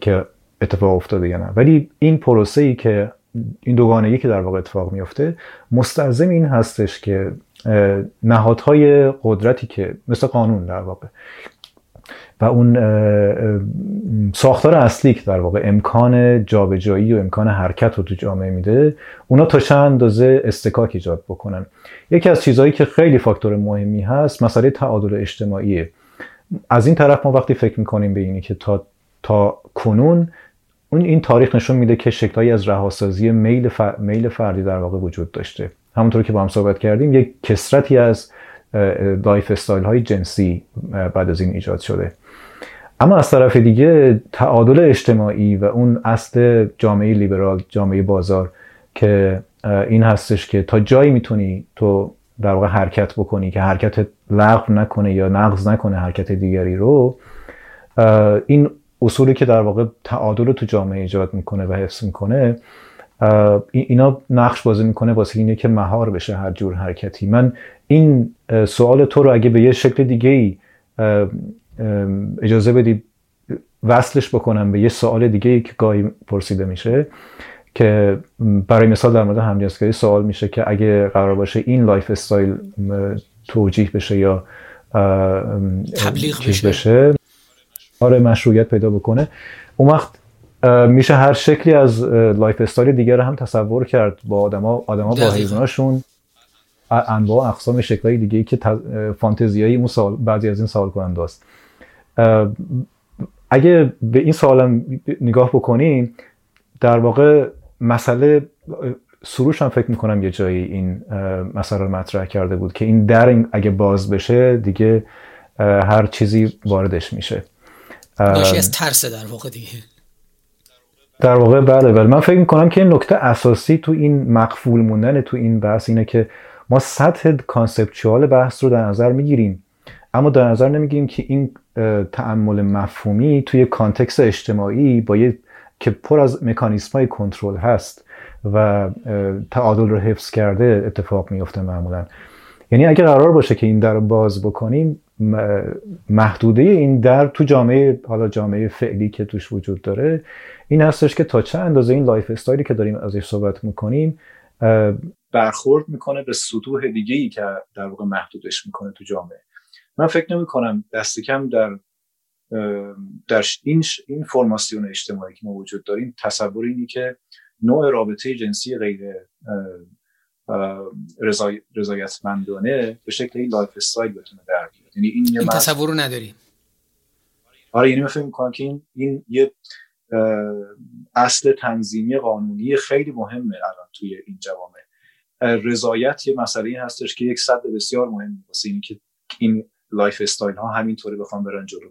که اتفاق افتاده یا نه. ولی این پروسه ای که این دوگانگی که در واقع اتفاق میفته مستلزم این هستش که نهادهای قدرتی که مثل قانون در واقع و اون ساختار اصلی که در واقع امکان جابجایی و امکان حرکت رو تو جامعه میده اونا تا چند اندازه اصطکاک ایجاد بکنن. یکی از چیزهایی که خیلی فاکتور مهمی هست مسئله تعادل اجتماعیه. از این طرف ما وقتی فکر می‌کنیم به اینی که تا تا کنون اون این تاریخ نشون میده که شکلهایی از رهاسازی میل, میل فردی در واقع وجود داشته. همونطور که با هم صحبت کردیم یک کثرتی از lifestyle های جنسی بعد از این ایجاد شده. اما از طرف دیگه تعادل اجتماعی و اون اصل جامعه لیبرال جامعه بازار که این هستش که تا جایی می‌تونی تو در واقع حرکت بکنی که حرکت لغو نکنه یا نقض نکنه حرکت دیگری رو این اصولی که در واقع تعادل رو تو جامعه ایجاد می‌کنه و حفظ می‌کنه اینا نقش بازی می‌کنه واسه اینه که مهار بشه هر جور حرکتی. من این سوال تو رو اگه به یه شکل دیگه ای اجازه بدی وصلش بکنم به یه سوال دیگه ای که گاهی پرسیده میشه که برای مثال در مورد همجنسگرایی سوال میشه که اگه قرار باشه این lifestyle توجیه بشه یا تبلیغ بشه. بشه آره مشروعیت پیدا بکنه. اون وقت میشه هر شکلی از lifestyle دیگه رو هم تصور کرد با آدما آدما با حیواناشون. انواع اقسام شکلهای دیگه ای که فانتزیایی اون سوال بعضی از این سوال کننده است اگه به این سوال نگاه بکنیم در واقع مسئله سروش هم فکر می‌کنم یه جایی این مسئله رو مطرح کرده بود که این در اگه باز بشه دیگه هر چیزی واردش میشه. ناشی از ترس در واقع دیگه. در واقع بله بله. من فکر می‌کنم که این نکته اساسی تو این مقفول موندن تو این بحث اینه که ما سطح conceptual بحث رو در نظر می‌گیریم. اما در نظر نمی‌گیریم که این تأمل مفهومی توی context اجتماعی با یه که پر از مکانیسم های کنترل هست و تعادل رو حفظ کرده اتفاق میفته معمولا. یعنی اگر قرار باشه که این در باز بکنیم محدوده این در تو جامعه حالا جامعه فعلی که توش وجود داره این هستش که تا چه اندازه این lifestyle ی که داریم ازش صحبت می‌کنیم برخورد می‌کنه به سطوح دیگه ای که در واقع محدودش می‌کنه تو جامعه. من فکر نمی کنم دست کم در در این این formation اجتماعی که ما وجود داریم تصور اینی که نوع رابطه جنسی غیر رضایتمندانه به شکل این lifestyle بتونه در بیاد. یعنی این, این تصور رو نداریم آره یعنی من فکر می‌کنم که این این یه اصل تنظیمی قانونی خیلی مهمه الان توی این جوامع. رضایت یه مسئله هستش که یک اصل بسیار مهم واسه اینی که این lifestyle ها همینطوری بخوام برن جلو.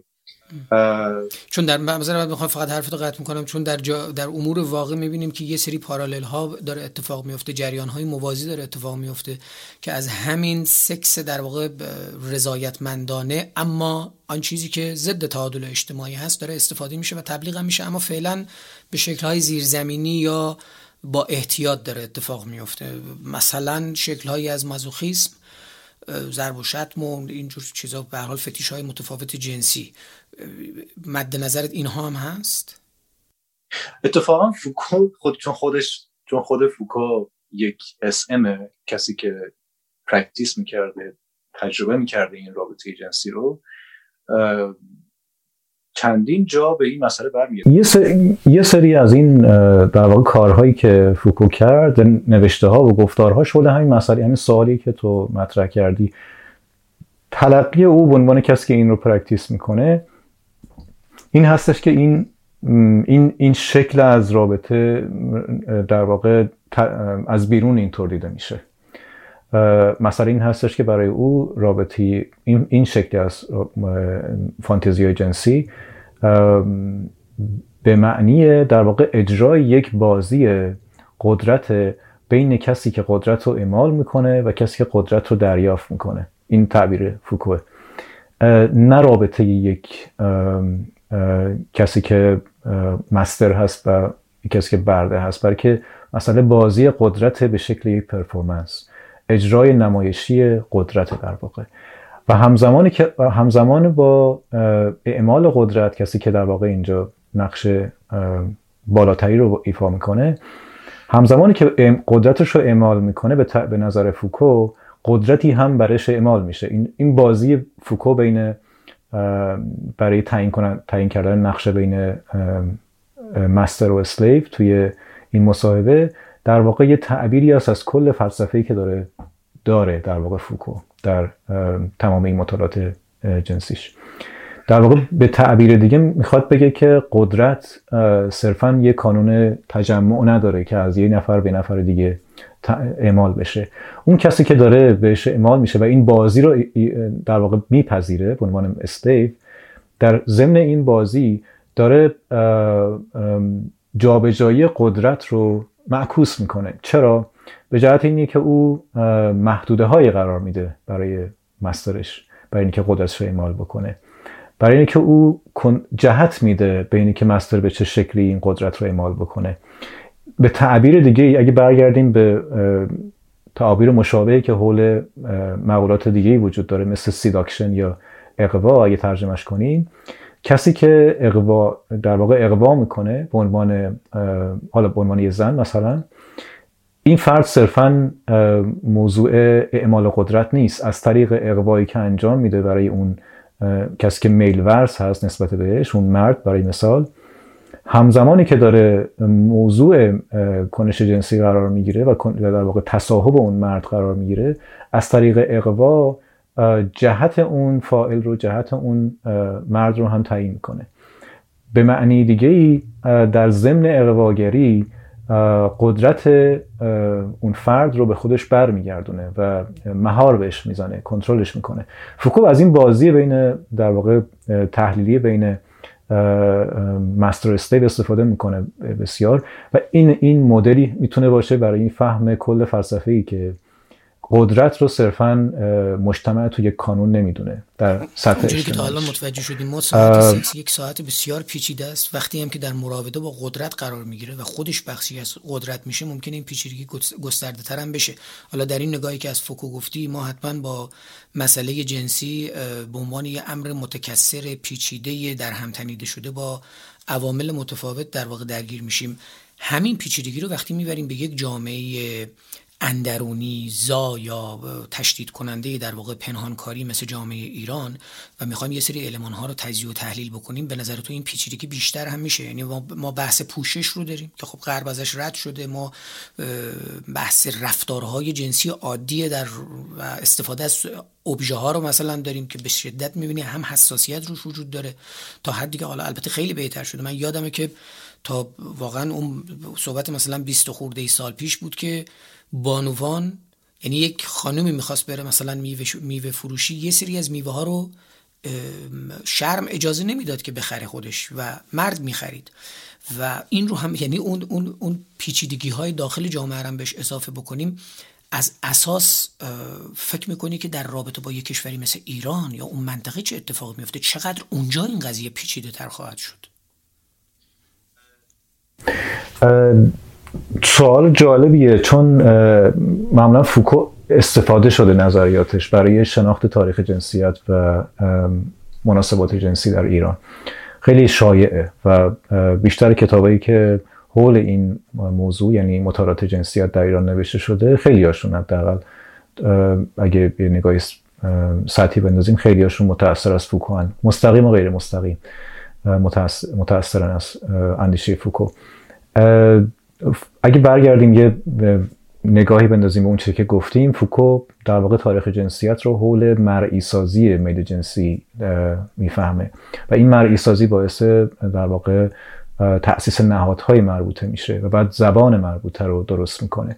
چون در مثلا می‌خوام فقط حرفتو قطع می‌کنم چون در جا در امور واقع می‌بینیم که یه سری parallel ها داره اتفاق میفته جریان های موازی داره اتفاق میفته که از همین سکس در واقع رضایتمندانه اما آن چیزی که ضد تعادل اجتماعی هست داره استفاده میشه و تبلیغ میشه اما فعلا به شکل های زیرزمینی یا با احتیاط داره اتفاق میفته مثلا شکل هایی از مازوخیسم ضرب و شتم و اینجور چیزا. به هر حال فتیش های متفاوت جنسی. مد نظرت اینها هم هست؟ اتفاقا فوکو خود چون خودش چون خود فوکو یک اسم کسی که practice می‌کرده تجربه می‌کرده این رابطه جنسی رو چندین جا به این مسئله برمیگرده. یه, سری، یه سری از این در واقع کارهایی که فوکو کرد نوشته ها و گفتارها شده همین مسئله همین سوالی که تو مطرح کردی. تلقی او به عنوان کسی که این رو practice می‌کنه این هستش که این این این شکل از رابطه در واقع از بیرون اینطور دیده میشه. مثلا این هستش که برای او رابطی این, این شکل از فانتزی جنسی به معنی در واقع اجرای یک بازی قدرت بین کسی که قدرت رو اعمال می‌کنه و کسی که قدرت رو دریافت می‌کنه. این تعبیر فوکوه. نه رابطه یک کسی که مستر هست و کسی که برده هست بلکه مثلا بازی قدرت به شکل یک پرفورمنس. اجرای نمایشی قدرت در واقع و همزمانی که همزمان با اعمال قدرت کسی که در واقع اینجا نقش بالاتری رو ایفا می‌کنه همزمانی که قدرتش رو اعمال می‌کنه به, به نظر فوکو قدرتی هم برش اعمال میشه. این, این بازی فوکو بین برای تعیین تعیین کردن نقشه بین master و slave توی این مصاحبه در واقع یه تعبیری است از کل فلسفه‌ای که داره داره در واقع فوکو در تمام این مطالعات جنسیش. در واقع به تعبیر دیگه می‌خواد بگه که قدرت صرفا یه کانون تجمع نداره که از یه نفر به نفر دیگه اعمال بشه. اون کسی که داره بهش اعمال میشه و این بازی رو در واقع میپذیره به عنوان استیو در ضمن این بازی داره جابجایی قدرت رو معکوس می‌کنه. چرا؟ به جهت اینی که او محدوده های قرار میده برای master ش برای اینکه قدرتش رو اعمال بکنه. برای اینکه او جهت میده به اینکه master به چه شکلی این قدرت رو اعمال بکنه. به تعبیر دیگه اگه برگردیم به تعابیر مشابهی که حول مقولات دیگه وجود داره مثل seduction یا اغوا اگه ترجمهش کنیم کسی که اغوا در واقع اغوا می‌کنه به عنوان حالا به عنوان یه زن مثلا این فرد صرفا موضوع اعمال قدرت نیست. از طریق اقوایی که انجام میده برای اون کسی که میل ورس هست نسبت بهش اون مرد برای مثال همزمانی که داره موضوع کنش جنسی قرار می‌گیره و در واقع تصاحب اون مرد قرار می‌گیره از طریق اقوا جهت اون فائل رو جهت اون مرد رو هم تعیین می‌کنه. به معنی دیگه ای در ضمن اقواگری قدرت اون فرد رو به خودش برمیگردونه و مهار بهش می‌زنه کنترلش می‌کنه. فوکو از این بازی بین در واقع تحلیلی بین مستر استیو استفاده می‌کنه بسیار. و این این مدلی می‌تونه باشه برای این فهم کل فلسفه که قدرت رو صرفا مجتمع تو یک کانون نمی‌دونه. در سطح که تا الان متوجه شدیم ما ساعت یک ساعت بسیار پیچیده است. وقتی هم که در مراوده با قدرت قرار می‌گیره و خودش بخشی از قدرت میشه ممکنه این پیچیدگی گسترده تر هم بشه. حالا در این نگاهی که از فوکو گفتی ما حتما با مسئله جنسی به عنوان یه امر متکثر پیچیده در هم تنیده شده با عوامل متفاوت در واقع درگیر میشیم. همین پیچیدگی رو وقتی می‌بریم به یک جامعه اندرونی زا یا تشدید کننده در واقع پنهانکاری مثل جامعه ایران و می‌خوایم یه سری علمان ها رو تجزیه و تحلیل بکنیم به نظر تو این پیچیدگی بیشتر هم میشه؟ یعنی ما بحث پوشش رو داریم که خب غرب ازش رد شده ما بحث رفتارهای جنسی عادی در استفاده از ابژه ها رو مثلا داریم که به شدت می‌بینی هم حساسیت روش وجود داره. تا حدی که حالا البته خیلی بهتر شده. من یادمه که تا واقعا اون صحبت مثلا 20 خورده ای سال پیش بود که بانوان یعنی یک خانمی می‌خواست بره مثلا میوه, میوه فروشی یه سری از میوه ها رو شرم اجازه نمی‌داد که بخره خودش و مرد می‌خرید. و این رو هم یعنی اون اون اون پیچیدگی های داخل جامعه هم بهش اضافه بکنیم. از اساس فکر می‌کنی که در رابطه با یک کشوری مثل ایران یا اون منطقه چه اتفاق میفته چقدر اونجا این قضیه پیچیده تر خواهد شد؟ سوال جالبیه چون معمولا فوکو استفاده شده نظریاتش برای شناخت تاریخ جنسیت و مناسبات جنسی در ایران خیلی شایعه و بیشتر کتابایی که حول این موضوع یعنی مطالعات جنسیت در ایران نوشته شده خیلی هاشون حداقل اگه به نگاه سطحی بندازیم خیلی هاشون متأثر از فوکو هن. مستقیم و غیر مستقیم متأثرن از اندیشه فوکو اگه برگردیم یه نگاهی بندازیم به اون چیزی که گفتیم فوکو در واقع تاریخ جنسیت رو حول مرئی سازی میل جنسی می‌فهمه. و این مرئی سازی باعث در واقع تأسیس نهادهای مربوطه میشه و بعد زبان مربوطه رو درست می‌کنه.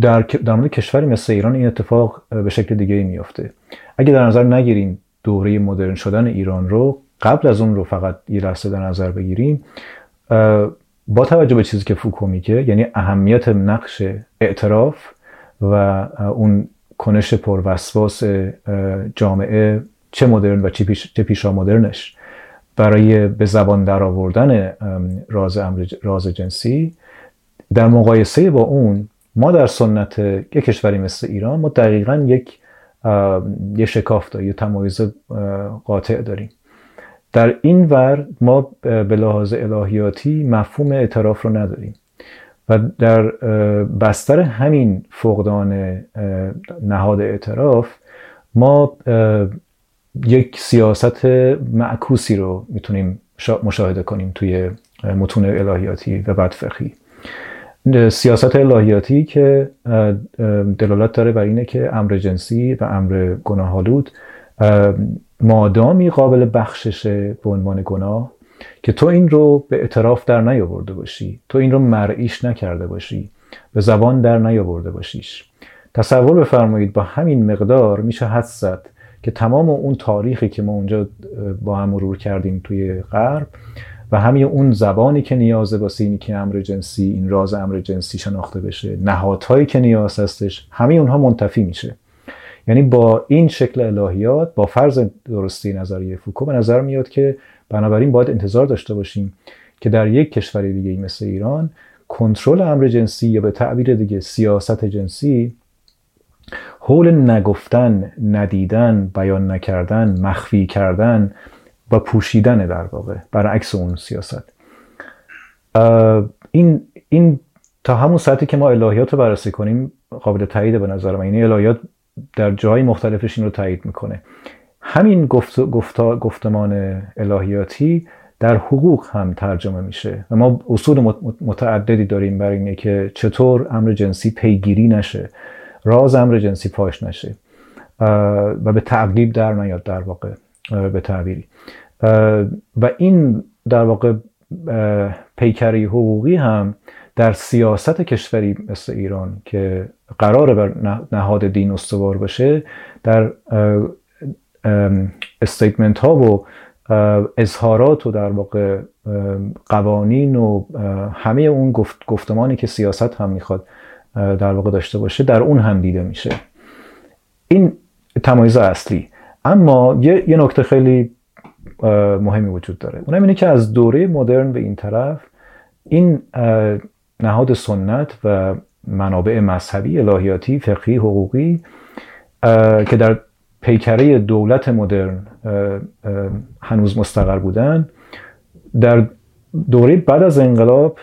در, در مورد کشوری مثل ایران این اتفاق به شکل دیگه ای میافته. اگه در نظر نگیریم دوره مدرن شدن ایران رو قبل از اون رو فقط یه لحظه در نظر بگیریم با توجه به چیزی که فوکو میگه یعنی اهمیت نقش اعتراف و اون کنش پروسواس جامعه چه مدرن و چه, پیش، پیشا مدرنش برای به زبان در آوردن راز, راز جنسی. در مقایسه با اون ما در سنت یک کشوری مثل ایران ما دقیقا یک یه شکاف داریم یه تمایز قاطع داریم. در این ور ما به لحاظ الهیاتی مفهوم اعتراف رو نداریم. و در بستر همین فقدان نهاد اعتراف ما یک سیاست معکوسی رو می‌تونیم مشاهده کنیم توی متون الهیاتی و بعد سیاست الهیاتی که دلالت داره بر اینه که امر جنسی و امر گناهالود مادامی قابل بخششه به عنوان گناه که تو این رو به اعتراف در نیاورده باشی تو این رو مرعیش نکرده باشی به زبان در نیاورده باشیش. تصور بفرمایید با همین مقدار میشه حد زد که تمام اون تاریخی که ما اونجا با هم مرور کردیم توی غرب و همین اون زبانی که نیازه واسه اینی که امر جنسی این راز امر جنسی شناخته بشه نهادهایی که نیاز هستش همه اونها منتفی میشه. یعنی با این شکل الهیات با فرض درستی نظریه فوکو به نظر میاد که بنابراین باید انتظار داشته باشیم که در یک کشور دیگه مثل ایران کنترل امر جنسی یا به تعبیر دیگه سیاست جنسی حول نگفتن ندیدن بیان نکردن مخفی کردن و پوشیدن در واقع برعکس اون سیاست. این این تا همون ساعتی که ما الهیات رو بررسی کنیم قابل تایید به نظر من این یعنی الهیات در جای مختلفش این رو تایید می‌کنه. همین گفت، گفتمان الهیاتی در حقوق هم ترجمه میشه. و ما اصول متعددی داریم برای اینه که چطور امر جنسی پیگیری نشه. راز امر جنسی پاش نشه. و به تعقیب در نیاد در واقع به تعبیری. و این در واقع پیکری حقوقی هم در سیاست کشوری مثل ایران که قرار بر نهاد دین استوار باشه در استیتمنت ها و اظهارات و در واقع قوانین و همه اون گفت گفتمانی که سیاست هم می‌خواد در واقع داشته باشه در اون هم دیده میشه. این تمایز اصلی. اما یه, یه نکته خیلی مهمی وجود داره. اونم اینه که از دوره مدرن به این طرف این نهاد سنت و منابع مذهبی الهیاتی فقهی حقوقی که در پیکره دولت مدرن هنوز مستقر بودن در دوره بعد از انقلاب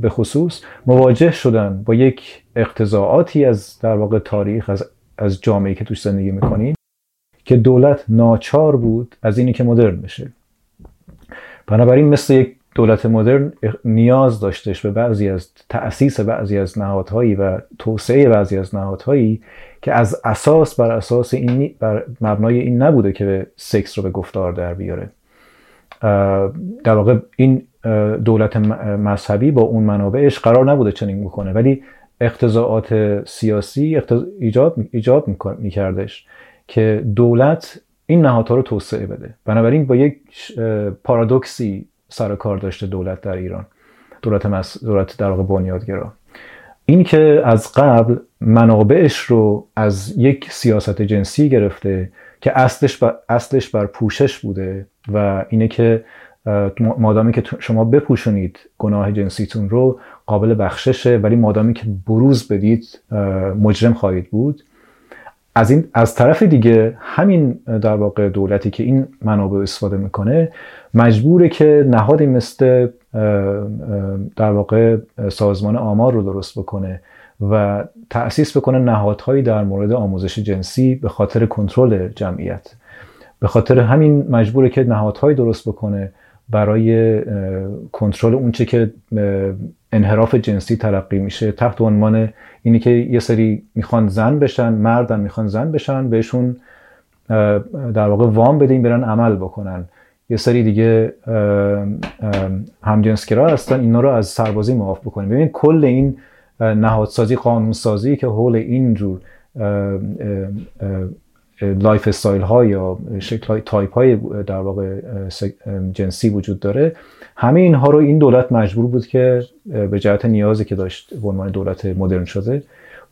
به خصوص مواجه شدن با یک اقتضاعاتی از در واقع تاریخ از, از جامعه که توش زندگی می‌کنیم که دولت ناچار بود از اینی که مدرن بشه. بنابراین مثل یک دولت مدرن نیاز داشتش به بعضی از تأسیس بعضی از نهادهایی و توسعه بعضی از نهادهایی که از اساس بر اساس این بر مبنای این نبوده که به سکس رو به گفتار در بیاره. در واقع این دولت مذهبی با اون منابعش قرار نبوده چنین بکنه ولی اقتضاعات سیاسی ایجاب ایجاب میکردش که دولت این نهادها رو توسعه بده. بنابراین با یک پارادوکسی سر کار داشته دولت در ایران. دولت, مس... دولت در واقع بنیادگرا. این که از قبل منابعش رو از یک سیاست جنسی گرفته که اصلش بر, اصلش بر پوشش بوده و اینه که مادامی که شما بپوشونید گناه جنسیتون رو قابل بخششه ولی مادامی که بروز بدید مجرم خواهید بود. از این از طرف دیگه همین در واقع دولتی که این منابع استفاده می‌کنه مجبوره که نهادی مثل در واقع سازمان آمار رو درست بکنه و تأسیس بکنه نهادهایی در مورد آموزش جنسی به خاطر کنترل جمعیت. به خاطر همین مجبوره که نهادهایی درست بکنه برای کنترل اونچه که انحراف جنسی تلقی میشه. تحت عنوان اینی که یه سری می‌خوان زن بشن مردن می‌خوان زن بشن بهشون در واقع وام بدیم برن عمل بکنن. یه سری دیگه همجنسگرا هستن اینا رو از سربازی معاف بکنیم ببین کل این نهادسازی قانونسازی که حول این جور lifestyle ها یا شکل های تایپ های در واقع جنسی وجود داره. همه اینها رو این دولت مجبور بود که به جهت نیازی که داشت به عنوان دولت مدرن شده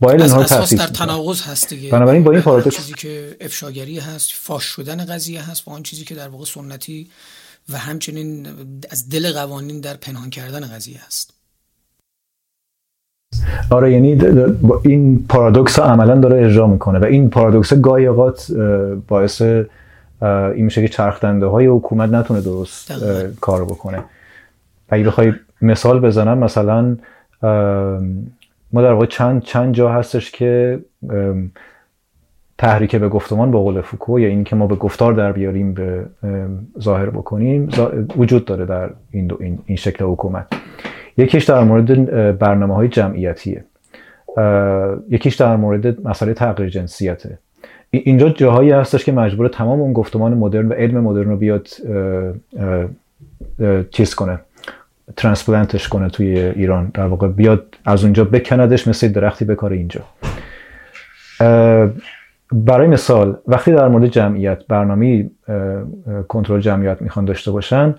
باید اینها رو تاسیس در تناقض هست دیگه. بنابراین با این پارادوکس چیزی که افشاگری هست فاش شدن قضیه هست با آن چیزی که در واقع سنتی و همچنین از دل قوانین در پنهان کردن قضیه هست. آره یعنی این پارادوکس عملا داره اجرا می‌کنه و این پارادوکس گاهی اوقات باعث این میشه که چرخدنده های حکومت نتونه درست کار بکنه. اگه بخوای مثال بزنم مثلا ما در واقع چند چند جا هستش که تحریک به گفتمان با قول فوکو یا این که ما به گفتار در بیاریم به ظاهر بکنیم وجود داره در این, این, این شکل حکومت. یکیش در مورد برنامه های جمعیتیه. یکیش در مورد مسئله تغییر جنسیته. اینجا جاهایی هستش که مجبور تمام اون گفتمان مدرن و علم مدرن رو بیاد چیز کنه ترانسپلانتش کنه توی ایران. در واقع بیاد از اونجا بکندش مثل درختی بکاره اینجا. برای مثال وقتی در مورد جمعیت برنامه کنترل جمعیت می‌خوان داشته باشن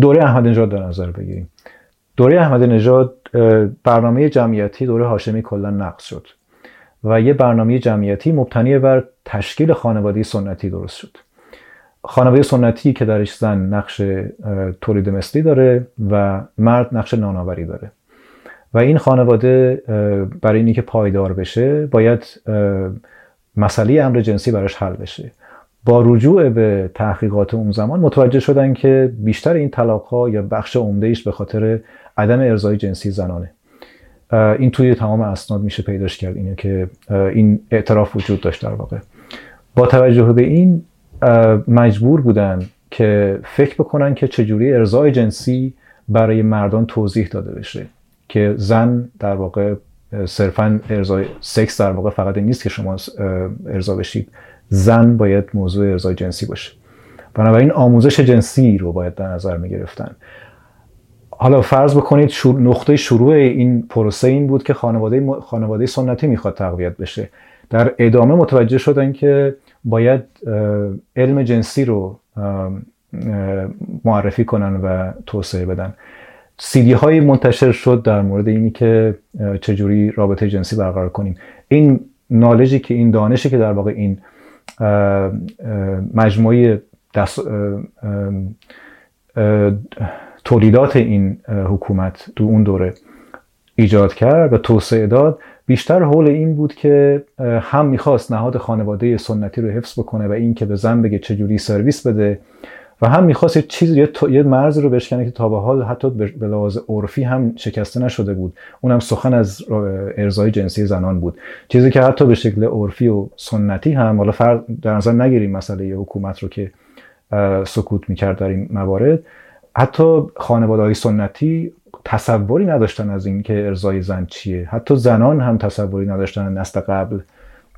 دوره احمد نژاد در نظر بگیریم. دوره احمد نژاد برنامه جمعیتی دوره هاشمی کلا نقض شد و یه برنامه جمعیتی مبتنی بر تشکیل خانواده سنتی درست شد. خانواده سنتی که درش زن نقش تولید مثلی داره و مرد نقش نانآوری داره. و این خانواده برای اینکه که پایدار بشه باید مسئله امر جنسی براش حل بشه. با رجوع به تحقیقات اون زمان متوجه شدن که بیشتر این طلاق ها یا بخش عمده ایش به خاطر عدم ارزای جنسی زنانه. این توی تمام اسناد میشه پیداش کرد اینه که این اعتراف وجود داشت در واقع. با توجه به این مجبور بودن که فکر بکنن که چجوری ارزای جنسی برای مردان توضیح داده بشه که زن در واقع صرفا ارزای سکس در واقع فقط نیست که شما ارضا بشید. زن باید موضوع ارزای جنسی باشه. بنابراین آموزش جنسی رو باید در نظر می گرفتن. حالا فرض بکنید نقطه شروع این پروسه این بود که خانواده خانواده سنتی می‌خواد تقویت بشه. در ادامه متوجه شدن که باید علم جنسی رو معرفی کنن و توسعه بدن. سیدی های منتشر شد در مورد اینی که چجوری رابطه جنسی برقرار کنیم. این نالجی که این دانشی که در واقع این مجموعه تولیدات این حکومت تو اون دوره ایجاد کرد و توسعه داد. بیشتر حول این بود که هم می‌خواست نهاد خانواده سنتی رو حفظ بکنه و این که به زن بگه چجوری سرویس بده. و هم می‌خواست یه چیز یه, یه مرز رو بشکنه که تا به حال حتی به لحاظ عرفی هم شکسته نشده بود. اونم سخن از ارزای جنسی زنان بود. چیزی که حتی به شکل عرفی و سنتی هم حالا فرد در نظر نگیریم مسئله حکومت رو که سکوت می‌کرد در این موارد. حتی خانواده های سنتی تصوری نداشتن از اینکه ارزای زن چیه. حتی زنان هم تصوری نداشتن نسل قبل.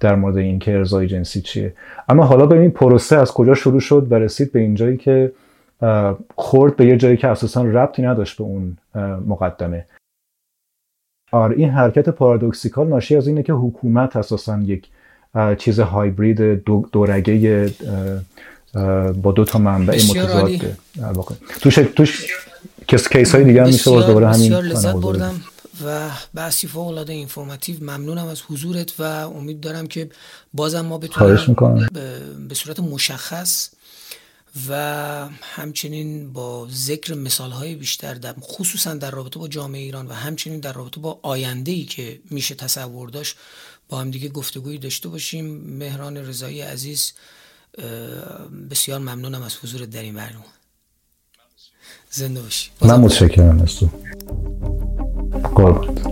در مورد اینکه ارزای جنسی چیه. اما حالا ببین پروسه از کجا شروع شد و رسید به این جایی که خورد به یه جایی که اساسا ربطی نداشت به اون مقدمه. آره این حرکت پارادوکسیکال ناشی از اینه که حکومت اساسا یک چیز هایبرید دو دورگه با دو تا منبع متضاد توش توش کس کیس های دیگه هم میشه باز دوباره همین لذت بردم. و بحثی فوق العاده اینفورماتیو. ممنونم از حضورت و امید دارم که بازم ما بتونیم به صورت مشخص و همچنین با ذکر مثال های بیشتر در خصوصا در رابطه با جامعه ایران و همچنین در رابطه با آینده ای که میشه تصور داشت با هم دیگه گفتگویی داشته باشیم. مهران رضایی عزیز بسیار ممنونم از حضور در این برنامه. زنده باشی. من متشکرم از تو. Корпус.